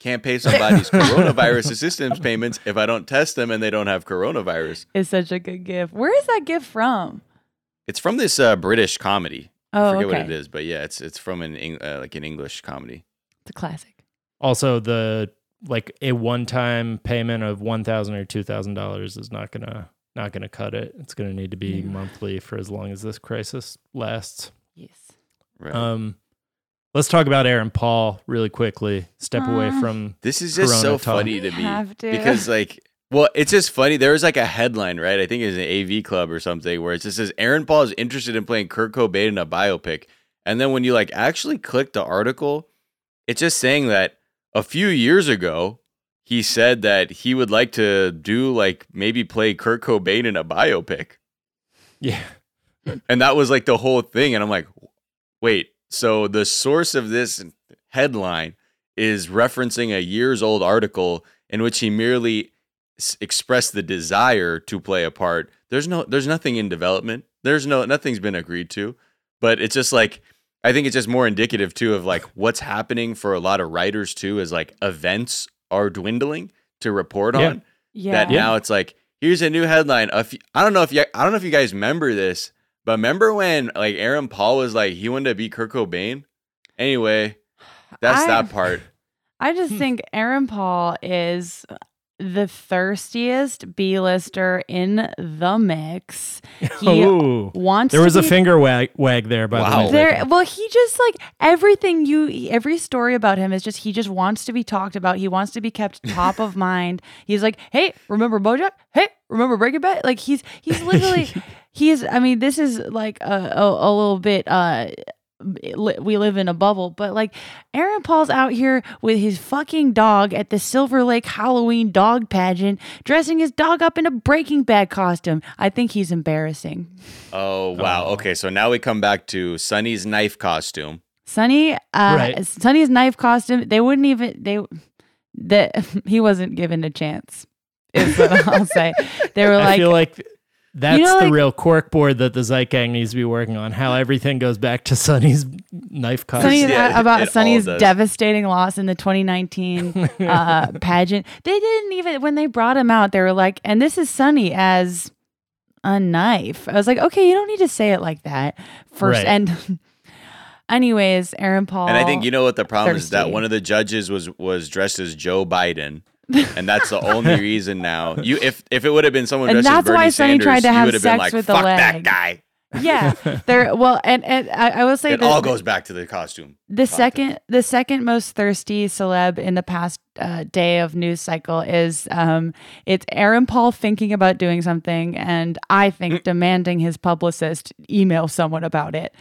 Can't pay somebody's *laughs* coronavirus assistance payments if I don't test them and they don't have coronavirus. it's such a good gif. Where is that gif from? It's from this uh, British comedy. I Oh, forget okay. what it is, but yeah, it's it's from an Eng- uh, like an English comedy. It's a classic. Also, the like a one-time payment of one thousand or two thousand dollars is not gonna not gonna cut it. It's gonna need to be No. monthly for as long as this crisis lasts. Yes. Right. Um, let's talk about Aaron Paul really quickly. Step away Uh, from this is just so Corona talk. funny to me have to. because like well it's just funny. There was like a headline right? I think it was an av club or something where it just says aaron paul is interested in playing kurt cobain in a biopic. And then when you like actually click the article it's just saying that a few years ago he said that he would like to do like maybe play kurt cobain in a biopic. Yeah. and that was like the whole thing. And i'm like wait so the source of this headline is referencing a years old article in which he merely s- expressed the desire to play a part there's no there's nothing in development there's no nothing's been agreed to but it's just like i think it's just more indicative too of like what's happening for a lot of writers too is like events are dwindling to report Yeah. on Yeah. that now it's like here's a new headline. A few- I don't know if you I don't know if you guys remember this, but remember when like Aaron Paul was like he wanted to be Kurt Cobain. Anyway, that's I- that part. *laughs* I just think Aaron Paul is the thirstiest B-lister in the mix. He *laughs* Ooh. wants There to was a finger wag, wag there, by Wow. the way. There, well, he just like everything you, every story about him is just he just wants to be talked about. He wants to be kept *laughs* top of mind. He's like, hey, remember BoJack? Hey, remember Breaking Bad? Like he's he's literally *laughs* he's. I mean, this is like a a, a little bit. uh li- we live in a bubble, but like Aaron Paul's out here with his fucking dog at the Silver Lake Halloween dog pageant, dressing his dog up in a Breaking Bad costume. I think he's embarrassing. Oh wow. Oh. Okay, so now we come back to Sonny's knife costume. Sonny, uh, Right. Sonny's knife costume. They wouldn't even they that *laughs* he wasn't given a chance. Is what I'll say. They were I feel like that's know, the like- real cork board that the Zeitgang needs to be working on. How everything goes back to Sonny's knife costume. Sonny Yeah, about it all Sonny's devastating loss in the 2019 *laughs* uh, pageant. They didn't even when they brought him out. They were like, and this is Sonny as a knife. I was like, okay, you don't need to say it like that first. Right. And *laughs* anyways, Aaron Paul. And I think you know what the problem is that one of the judges was was dressed as Joe Biden. *laughs* and that's the only reason now. You if if it would have been someone And dressed as that's Bernie why Sonny Sanders, tried to you have would have been sex like, with the "Fuck that leg." guy." *laughs* yeah, they're well, and, and I, I will say It that all goes back to the costume. the content. second the second most thirsty celeb in the past uh, day of news cycle is um it's Aaron Paul thinking about doing something and I Mm. think demanding his publicist email someone about it.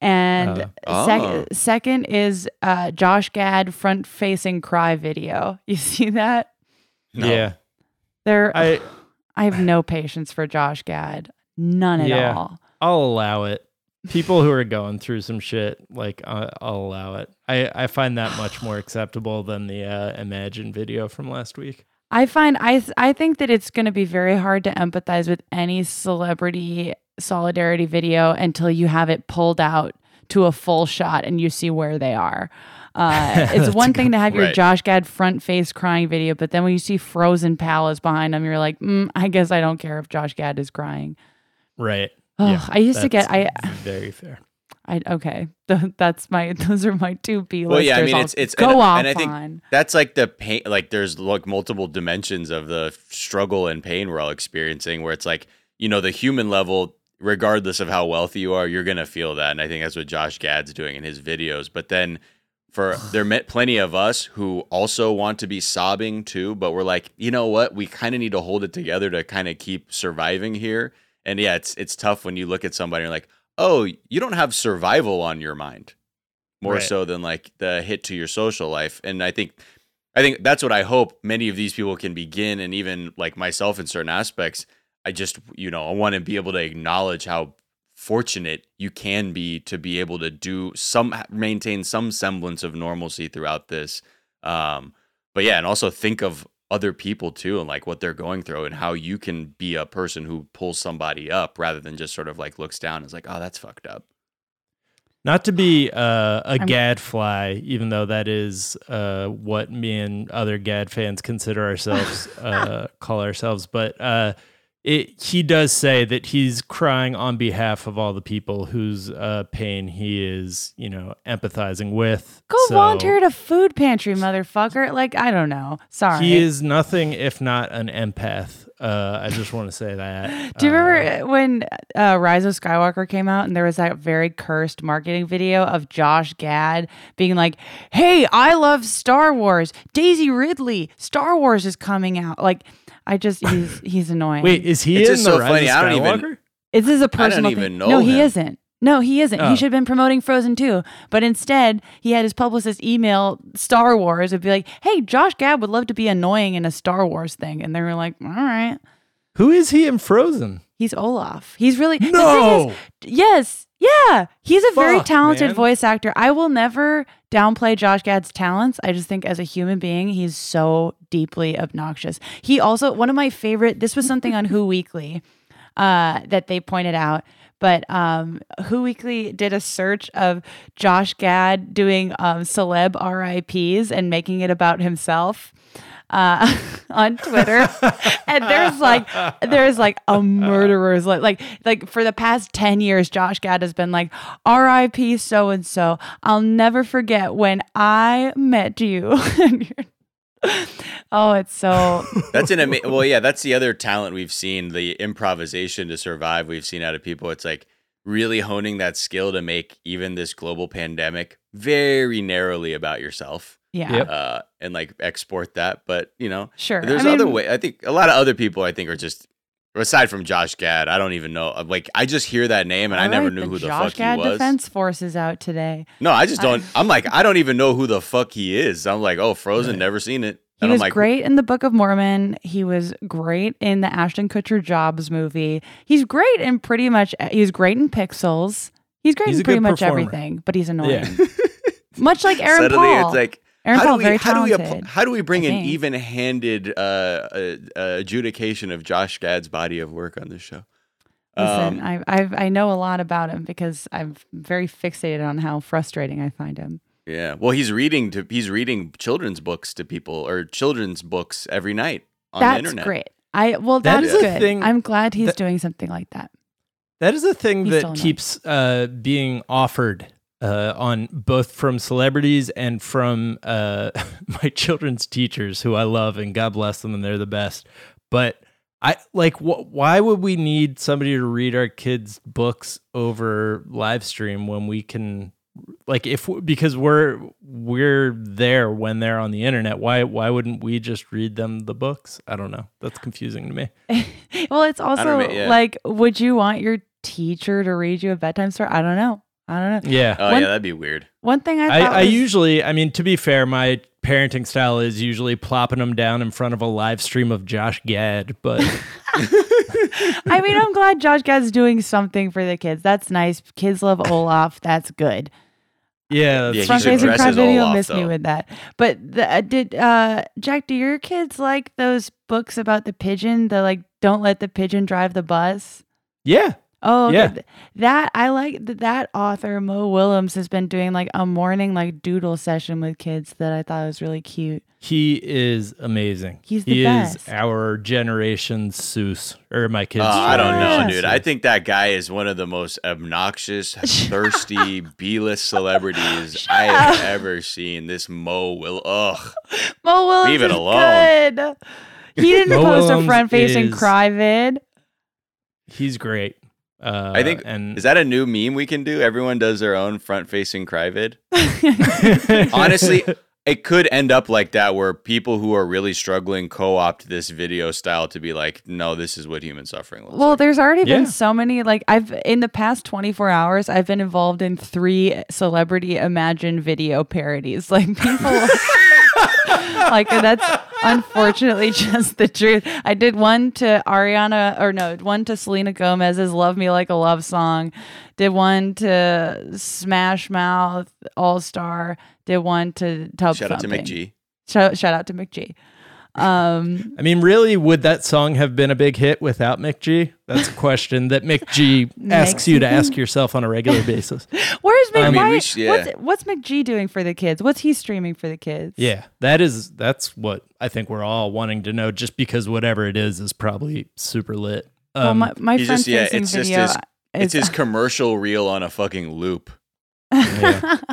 And Oh. sec- Oh. second is uh, Josh Gad front facing cry video. *laughs* You see that? No. Yeah. There, I, *sighs* I have no patience for Josh Gad, none at Yeah. all. I'll allow it. People who are going through some shit, like I I'll allow it. I I find that much more acceptable than the uh, Imagine video from last week. I find I I think that it's going to be very hard to empathize with any celebrity solidarity video until you have it pulled out to a full shot and you see where they are. Uh, *laughs* it's one thing to have your Right. Josh Gad front face crying video, but then when you see frozen palace behind him, you're like, mm, I guess I don't care if Josh Gad is crying. Right. Oh, Yeah, I used to get I very fair. *laughs* I okay. Th- *laughs* That's my those are my two B listers. Well, yeah, I mean, it's- it's- go and- off and I think- on. That's like the pain. Like there's like multiple dimensions of the struggle and pain we're all experiencing. Where it's like you know the human level, regardless of how wealthy you are, you're gonna feel that. And I think that's what Josh Gad's doing in his videos. But then for there met plenty of us who also want to be sobbing too, but we're like, you know what? We kind of need to hold it together to kind of keep surviving here. And yeah, it's it's tough when you look at somebody and you're like, oh, you don't have survival on your mind more Right. so than like the hit to your social life. And I think I think that's what I hope many of these people can begin and even like myself in certain aspects, I just you know, I want to be able to acknowledge how fortunate you can be to be able to do some maintain some semblance of normalcy throughout this. Um but yeah, and also think of other people too and like what they're going through and how you can be a person who pulls somebody up rather than just sort of like looks down and is like, "Oh, that's fucked up." Not to be *sighs* uh, a I'm- gadfly, even though that is uh, what me and other Gad fans consider ourselves, *laughs* uh, call ourselves, but uh, it, he does say that he's crying on behalf of all the people whose uh, pain he is, you know, empathizing with. Go So volunteer at a food pantry, motherfucker. Like I don't know. Sorry. He is nothing if not an empath. Uh, I just want to say that. *gasps* Do you Uh, remember when uh, Rise of Skywalker came out and there was that very cursed marketing video of Josh Gad being like, "Hey, I love Star Wars. Daisy Ridley, Star Wars is coming out." Like, I just he's he's *laughs* annoying. Wait, is he It's in the so Rise funny, of I don't even- is this a personal even thing? know no, he isn't. No, he isn't. Oh. He should have been promoting Frozen 2. But instead, he had his publicist email Star Wars and be like, hey, Josh Gad would love to be annoying in a Star Wars thing. And they were like, all right. Who is he in Frozen? He's Olaf. He's really No. is- yes, yeah. He's a very talented man. voice actor. I will never downplay Josh Gad's talents. I just think as a human being, he's so deeply obnoxious. He also one of my favorite. This was something on Who Weekly uh, that they pointed out. But um, Who Weekly did a search of Josh Gad doing um, celeb RIPS and making it about himself uh, *laughs* on Twitter, and there's like there's like a murderer's like like like for the past ten years, Josh Gad has been like R.I.P. so and so. I'll never forget when I met you. *laughs* And you're- *laughs* oh, it's so *laughs* That's an amazing. Well, yeah, that's the other talent we've seen the improvisation to survive. We've seen out of people. It's like really honing that skill to make even this global pandemic very narrowly about yourself. yeah. Yep. Uh, and like export that. But you know, Sure. there's I mean, other way. I think a lot of other people. I think are just aside from Josh Gad. I don't even know. Uh, like I just hear that name and I never right, knew who the Josh fuck Gad he was. Defense Forces out today. No, I just don't. I'm like I don't even know who the fuck he is. I'm like, oh, Frozen, Right. never seen it. He And was like, great in the Book of Mormon. He was great in the Ashton Kutcher Jobs movie. He's great in pretty much. He's great in Pixels. He's great He's in pretty much performer. everything, but he's annoying. Yeah. Much like *laughs* Aaron suddenly Paul. it's like Aaron how Paul, do we very how do we talented. how do we bring an even-handed uh, uh, uh, adjudication of Josh Gad's body of work on this show? Listen, Um, I I've, I know a lot about him because I'm very fixated on how frustrating I find him. yeah. Well, he's reading to he's reading children's books to people or children's books every night on the That's internet. great. I well, that, that is good. Thing, I'm glad he's that- doing something like that. That is a thing He's that keeps uh, being offered uh, on both from celebrities and from uh, *laughs* my children's teachers, who I love and God bless them, and they're the best. But I like. Wh- why would we need somebody to read our kids' books over live stream when we can, like, if because we're we're there when they're on the internet. Why why wouldn't we just read them the books? I don't know. That's confusing to me. *laughs* well, it's also know, yeah. like, would you want your teacher to read you a bedtime story? I don't know. I don't know. Yeah. Oh One- yeah, that'd be weird. One thing I I, thought I was- usually, I mean, to be fair, my parenting style is usually plopping them down in front of a live stream of Josh Gad, but *laughs* I mean, I'm glad Josh Gad's doing something for the kids. That's nice. Kids love Olaf. That's good. yeah, Yeah, that's Front he's facing aggressive cry as video Olaf, missed me with that. But the, uh, did uh, Jack? Do your kids like those books about the pigeon? The like, don't let the pigeon drive the bus. yeah. Oh. Yeah. Th- that I like th- that author Mo Willems has been doing like a morning like doodle session with kids that I thought was really cute. He is amazing. He's the he best. is our generation's Seuss, or my kids. Uh, I don't know, dude. I think that guy is one of the most obnoxious, *laughs* thirsty, B-list celebrities I have ever seen. This Mo will. Ugh. Mo Willems Leave it is alone. good. He didn't Mo post a front facing is- cry vid. He's great. Uh, I think and is that a new meme we can do? Everyone does their own front-facing cry vid. *laughs* Honestly, it could end up like that, where people who are really struggling co-opt this video style to be like, "No, this is what human suffering looks Well, like." there's already Yeah. been so many. Like I've in the past 24 hours, I've been involved in three celebrity imagine video parodies. Like people, *laughs* *laughs* like that's unfortunately just the truth. I did one to Ariana, or no, one to Selena Gomez's "Love Me Like a Love Song." Did one to Smash Mouth All Star. Did one to Tub Shout out to Thumping. McG. Shout, shout out to McG. Um, I mean, really, would that song have been a big hit without McG? That's a question that McG *laughs* asks you to ask yourself on a regular basis. *laughs* where's Mc? I mean, why- we sh- yeah. what's, what's McG doing for the kids? What's he streaming for the kids? Yeah, that is that's what I think we're all wanting to know. Just because whatever it is is probably super lit. Well, Um, my, my he's just- yeah, facing it's just video his- It's his commercial reel on a fucking loop. Yeah. *laughs*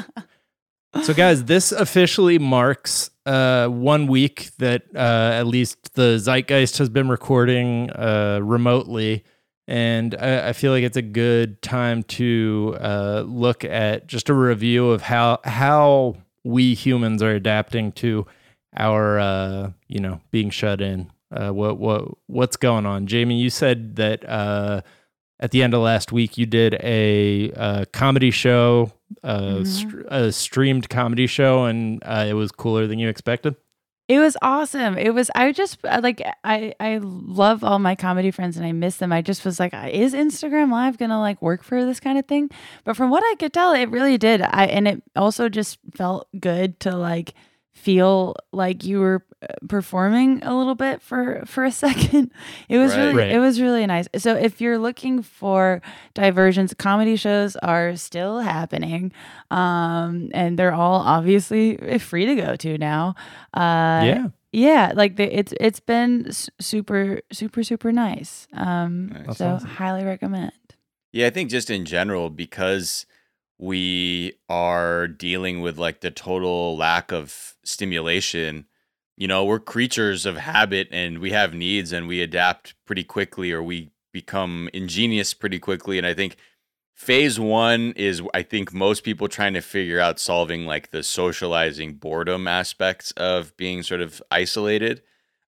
So, guys, this officially marks uh, one week that uh, at least the Zeitgeist has been recording uh, remotely. And I, I feel like it's a good time to uh, look at just a review of how how we humans are adapting to our uh, you know being shut in. Uh, what what what's going on, Jamie? You said that at the end of last week you did a uh, comedy show, uh, Mhm. str- a streamed comedy show, and uh, it was cooler than you expected. It was awesome. It was. I just uh, like. I I love all my comedy friends and I miss them. I just was like, is Instagram Live gonna like work for this kind of thing? But from what I could tell, it really did. I and it also just felt good to like feel like you were uh, performing a little bit for for a *laughs* second. It was Right. really Right. it was really nice. So if you're looking for diversions, comedy shows are still happening, um, and they're all obviously free to go to now. Uh, yeah, yeah, like the, it's it's been super super super nice. Um, Nice. so awesome. highly recommend. Yeah, I think just in general, because we are dealing with like the total lack of stimulation, you know, we're creatures of habit and we have needs and we adapt pretty quickly or we become ingenious pretty quickly. And I think phase one is, I think, most people trying to figure out solving like the socializing boredom aspects of being sort of isolated.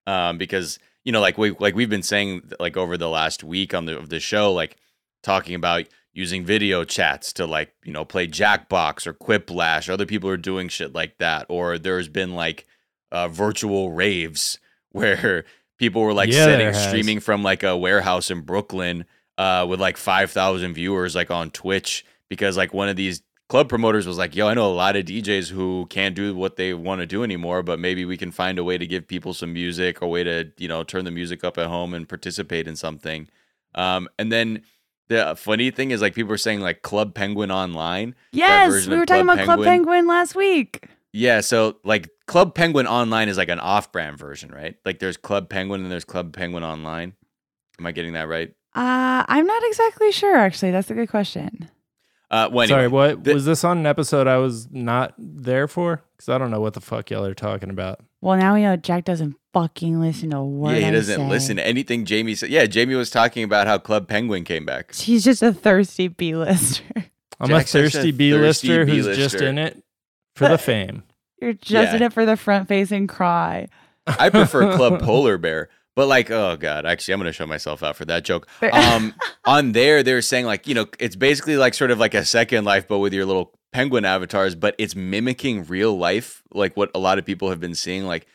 Um, because, you know, like we like we've been saying like over the last week on the of the show, like talking about using video chats to like you know play Jackbox or Quiplash. Other people are doing shit like that, or there's been like uh, virtual raves *laughs* where people were like Yeah, there setting streaming from like a warehouse in Brooklyn uh, with like five thousand viewers like on Twitch because like one of these club promoters was like, "Yo, I know a lot of DJs who can't do what they want to do anymore, but maybe we can find a way to give people some music or way to you know turn the music up at home and participate in something." Um, and then the funny thing is like people are saying like Club Penguin Online. Yes, we were talking Club about Club Penguin. Penguin last week. Yeah, so like Club Penguin Online is like an off-brand version, right? Like there's Club Penguin and there's Club Penguin Online. Am I getting that right? Uh, I'm not exactly sure. Actually, that's a good question. Uh, well, Sorry, what the- was this on an episode I was not there for? Because I don't know what the fuck y'all are talking about. Well, now we know Jack doesn't fucking listen to a word. yeah, he doesn't say. listen to anything Jamie said. Yeah, Jamie was talking about how Club Penguin came back. He's just a thirsty B-lister. *laughs* I'm Jack's a such a thirsty B-lister who's just B-lister. in it for the *laughs* fame. You're just Yeah. in it for the front facing cry. I prefer Club *laughs* Polar Bear. But like, oh god, actually, I'm gonna show myself out for that joke. Um, on there, they're saying like, you know, it's basically like sort of like a Second Life, but with your little penguin avatars. But it's mimicking real life, like what a lot of people have been seeing. Like,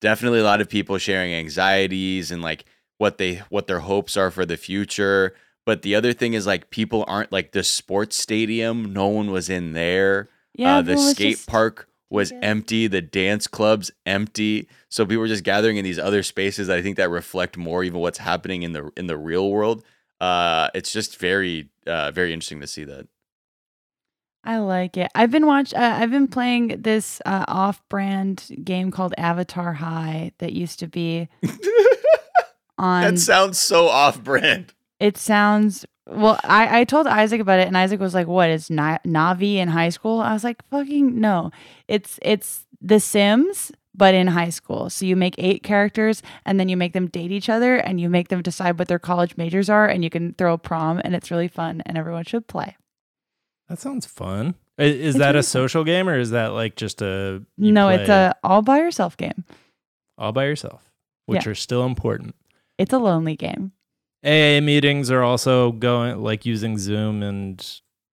definitely a lot of people sharing anxieties and like what they what their hopes are for the future. But the other thing is like people aren't like the sports stadium. No one was in there. Yeah, uh, the skate just- park was Yeah. empty. The dance clubs empty. So people were just gathering in these other spaces. that I think that reflect more even what's happening in the in the real world. Uh, it's just very uh, very interesting to see that. I like it. I've been watch. Uh, I've been playing this uh, off-brand game called Avatar High that used to be *laughs* on. that sounds so off brand. it sounds well. I I told Isaac about it, and Isaac was like, "What? It's Na- Navi in high school?" I was like, "Fucking no! It's it's The Sims." But in high school. So you make eight characters and then you make them date each other and you make them decide what their college majors are and you can throw a prom and it's really fun and everyone should play. That sounds fun. I- Is that really a fun. social game or is that like just a no, it's a all by yourself game. all by yourself, which Yeah. are still important. It's a lonely game. AA meetings are also going like using Zoom and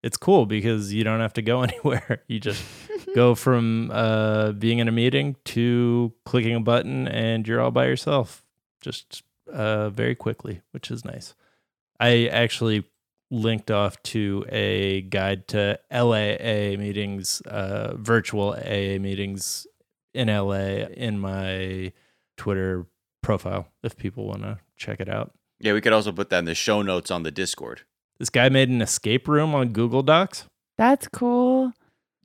it's cool because you don't have to go *laughs* anywhere. You just go *laughs* from uh, being in a meeting to clicking a button and you're all by yourself just uh, very quickly, which is nice. I actually linked off to a guide to LAA meetings, uh, virtual AA meetings in LA in my Twitter profile if people want to check it out. Yeah, we could also put that in the show notes on the Discord. This guy made an escape room on Google Docs. That's cool.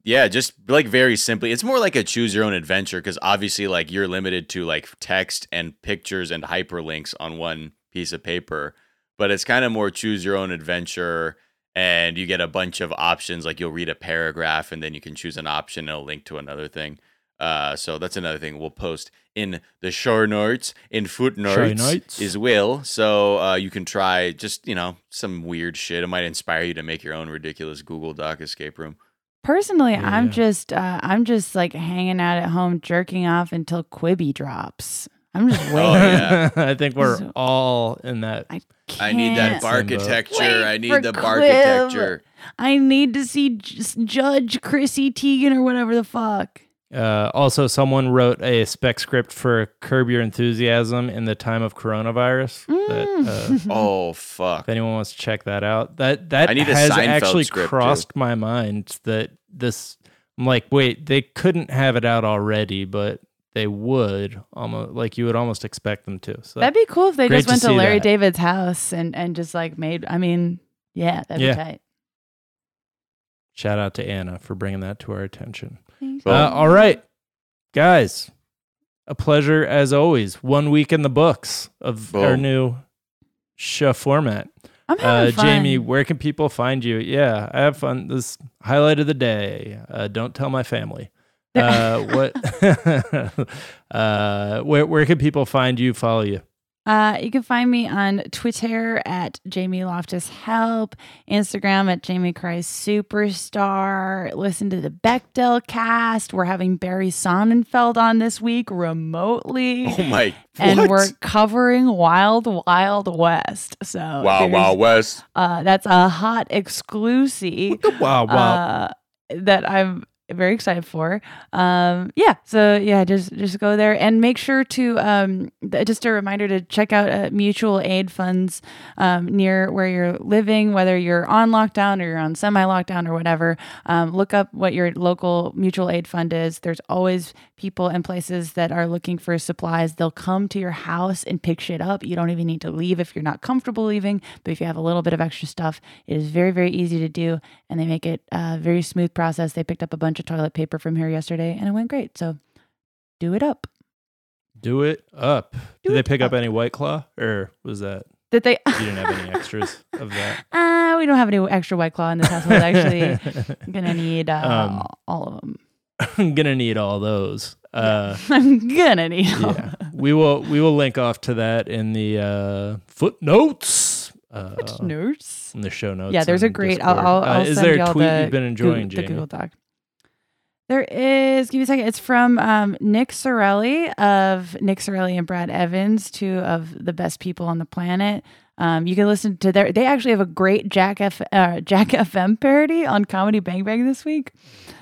Yeah, just like very simply, it's more like a choose your own adventure because obviously, like you're limited to like text and pictures and hyperlinks on one piece of paper, but it's kind of more choose your own adventure, and you get a bunch of options. Like you'll read a paragraph, and then you can choose an option and a link to another thing. Uh, so that's another thing we'll post in the show notes, in footnotes notes. as well. So uh, you can try just you know some weird shit. It might inspire you to make your own ridiculous Google Doc escape room. Personally, I'm just uh, I'm just like hanging out at home jerking off until Quibi drops. I'm just waiting. Oh, yeah. *laughs* I think we're So- all in that. I I need that can't. bar- architecture. I for need the Quiv. architecture. I need to see J- Judge Chrissy Teigen or whatever the fuck. Uh, also, someone wrote a spec script for Curb Your Enthusiasm in the time of coronavirus. That, uh, Mm. *laughs* Oh fuck! if anyone wants to check that out, that that I need a has Seinfeld actually script, too. crossed my mind that this. I'm like, wait, they couldn't have it out already, but they would almost like you would almost expect them to. So That'd be cool if they just went to see Larry that. David's house and and just like made. I mean, yeah, that'd Yeah. be tight. shout out to Anna for bringing that to our attention. Thank Uh, you. all right, guys. A pleasure as always. One week in the books of our new show format. I'm Uh, having fun. Jamie, where can people find you? Yeah, I have fun. This highlight of the day. Uh, don't tell my family. *laughs* Uh, what? *laughs* uh, where where can people find you? Follow you? Uh, you can find me on Twitter at Jamie Loftus Help, Instagram at Jamie Christ Superstar. Listen to the Bechdel cast. We're having Barry Sonnenfeld on this week remotely. Oh my! and we're covering Wild Wild West. So Wild Wild West. uh, that's a hot exclusive Wow, wow. uh, that I'm very excited for. Um, yeah, so yeah, just just go there and make sure to um, th- just a reminder to check out uh, mutual aid funds um, near where you're living, whether you're on lockdown or you're on semi lockdown or whatever. Um, look up what your local mutual aid fund is. There's always people and places that are looking for supplies. They'll come to your house and pick shit up. You don't even need to leave if you're not comfortable leaving. But if you have a little bit of extra stuff, it is very, very easy to do. And they make it a very smooth process. They picked up a bunch of toilet paper from here yesterday and it went great. So do it up. Do it up. Do Did they pick up up. any White Claw, or was that Did they? you didn't have any extras of that? *laughs* Uh, we don't have any extra White Claw in this household. Actually, I'm *laughs* gonna need uh, Um, all of them. *laughs* I'm gonna need all those. Uh, I'm gonna need. All yeah, we will we will link off to that in the uh, footnotes. Uh, Nurse. in the show notes. Yeah, there's a great. I'll, I'll, Uh, I'll is send there a y'all tweet the you've been enjoying, Google, the Google Doc. There is. Give me a second. It's from um, Nick Ciarelli of Nick Ciarelli and Brad Evans, two of the best people on the planet. Um, you can listen to their. They actually have a great Jack F uh, Jack *laughs* FM parody on Comedy Bang Bang this week.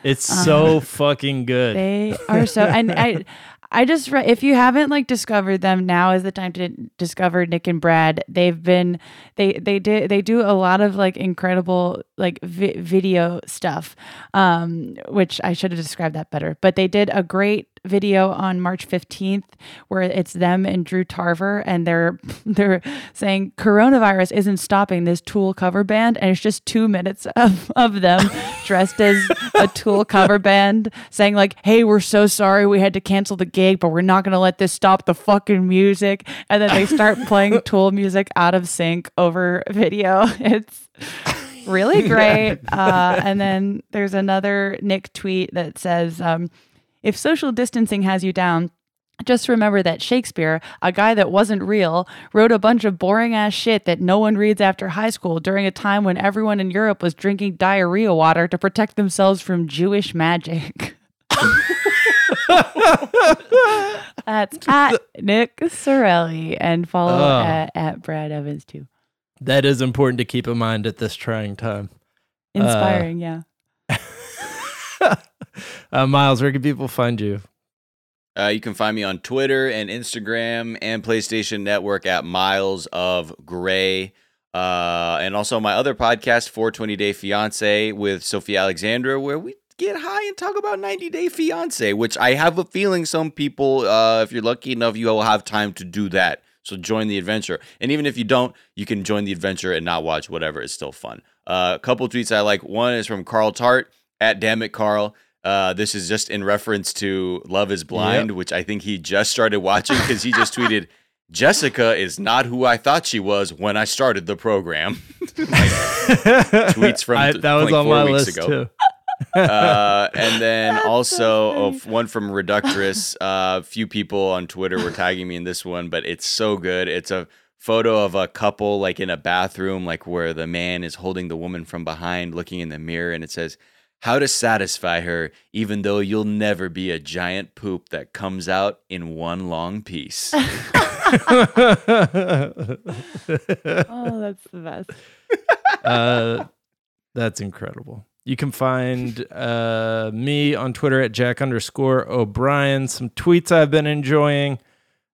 It's so fucking good. They are so and I I just re- if you haven't like discovered them now is the time to discover Nick and Brad. They've been they they did they do a lot of like incredible like vi- video stuff um which I should have described that better. But they did a great video on March 15th where it's them and Drew Tarver and they're *laughs* they're saying coronavirus isn't stopping this Tool cover band and it's just 2 minutes *laughs* of of them dressed as a Tool cover band saying like hey we're so sorry we had to cancel the gig but we're not going to let this stop the fucking music. And then they start playing *laughs* Tool music out of sync over video. It's really great. Uh, and then there's another Nick tweet that says, um, if social distancing has you down, just remember that Shakespeare, a guy that wasn't real, wrote a bunch of boring ass shit that no one reads after high school during a time when everyone in Europe was drinking diarrhea water to protect themselves from Jewish magic. *laughs* That's *laughs* at Nick Ciarelli and follow Oh. at, at Brad Evans too. that is important to keep in mind at this trying time. Inspiring, yeah. *laughs* Uh, Miles, where can people find you? Uh, you can find me on Twitter and Instagram and PlayStation Network at Miles of Gray. Uh, and also my other podcast, 420 Day Fiance with Sophie Alexandra, where we get high and talk about 90 Day Fiance, which I have a feeling some people, uh, if you're lucky enough, you will have time to do that. So join the adventure. And even if you don't, you can join the adventure and not watch whatever. It's still fun. Uh, a couple tweets I like. One is from Carl Tart at Damn It Carl. Uh, this is just in reference to Love is Blind, which I think he just started watching because he just tweeted, *laughs* Jessica is not who I thought she was when I started the program. tweets from *laughs* I, th- that was like on four my weeks list ago. too. uh, and then *laughs* That's also uh, one from Reductress. A few people on Twitter were tagging me in this one, but it's so good. It's a photo of a couple like in a bathroom, like where the man is holding the woman from behind, looking in the mirror, and it says, "How to satisfy her, even though you'll never be a giant poop that comes out in one long piece." *laughs* Oh, that's the best. uh, that's incredible. You can find uh, me on Twitter at Jack underscore O'Brien. Some tweets I've been enjoying.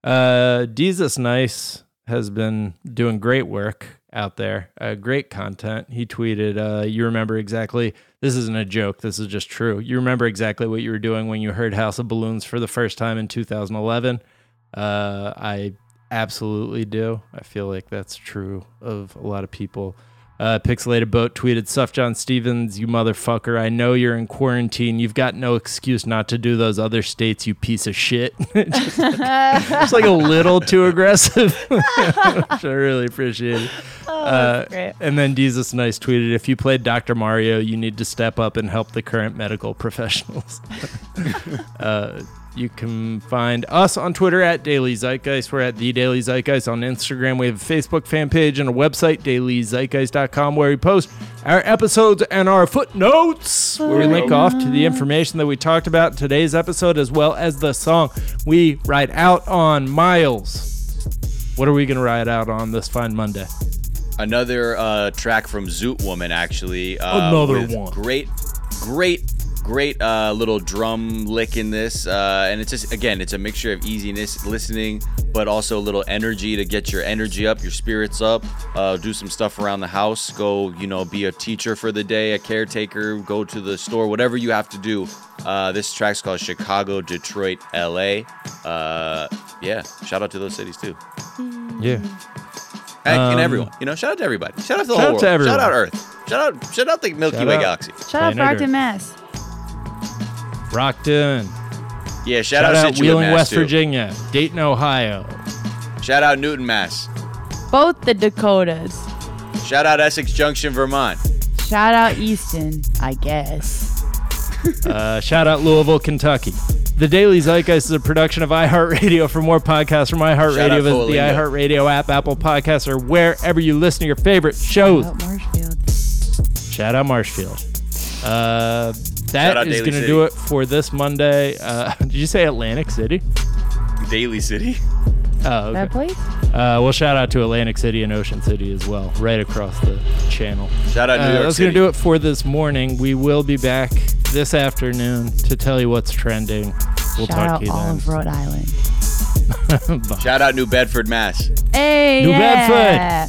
Uh, Jesus Nice has been doing great work out there. Uh, great content. He tweeted, uh, "You remember exactly. This isn't a joke. This is just true. You remember exactly what you were doing when you heard House of Balloons for the first time in 2011." Uh, I absolutely do. I feel like that's true of a lot of people. Uh, Pixelated Boat tweeted, Sufjan Stevens, you motherfucker. I know you're in quarantine. You've got no excuse not to do those other states, you piece of shit. *laughs* just, it's like a little too aggressive, *laughs* which I really appreciate it. Oh, Uh, and then Jesus Nice tweeted, if you played Dr. Mario, you need to step up and help the current medical professionals. *laughs* uh, you can find us on Twitter at Daily Zeitgeist. We're at The Daily Zeitgeist on Instagram. We have a Facebook fan page and a website, dailyzeitgeist.com, where we post our episodes and our footnotes, where we link off to the information that we talked about in today's episode, as well as the song we write out on Miles. What are we going to write out on this fine Monday? Another uh, track from Zoot Woman, actually. Uh, Another with one. Great, great, great uh, little drum lick in this. Uh, and it's just, again, it's a mixture of easiness listening, but also a little energy to get your energy up, your spirits up. Uh, do some stuff around the house. Go, you know, be a teacher for the day, a caretaker, go to the store, whatever you have to do. Uh, this track's called Chicago, Detroit, LA. Uh, yeah, shout out to those cities too. Yeah. Heck, Um, and everyone. You know, shout out to everybody. Shout out to the shout whole out world. to everyone. Shout out Earth. Shout out, shout out the Milky Shout Way out. galaxy. Shout out Planet Brockton, Earth. Mass. Rockton. Yeah, shout, Shout, out, out Scituate, Wheeling, Mass, West too. Virginia. Dayton, Ohio. Shout out Newton, Mass. Both the Dakotas. Shout out Essex Junction, Vermont. Shout out Easton, I guess. *laughs* Uh, shout out Louisville, Kentucky. The Daily Zeitgeist is a production of iHeartRadio. For more podcasts from iHeartRadio, visit the iHeartRadio app, Apple Podcasts, or wherever you listen to your favorite shows. Shout out Marshfield. Shout out Marshfield. Uh, Shout that out is going to do it for this Monday. Uh, *laughs* did you say Atlantic City? Daly City. Oh, That place? Uh, well, shout out to Atlantic City and Ocean City as well, right across the channel. Shout out New Uh, York that's going to do it for this morning. We will be back this afternoon to tell you what's trending. We'll Shout talk out to you all then. of Rhode Island. *laughs* Shout out New Bedford, Mass. Hey, New yeah.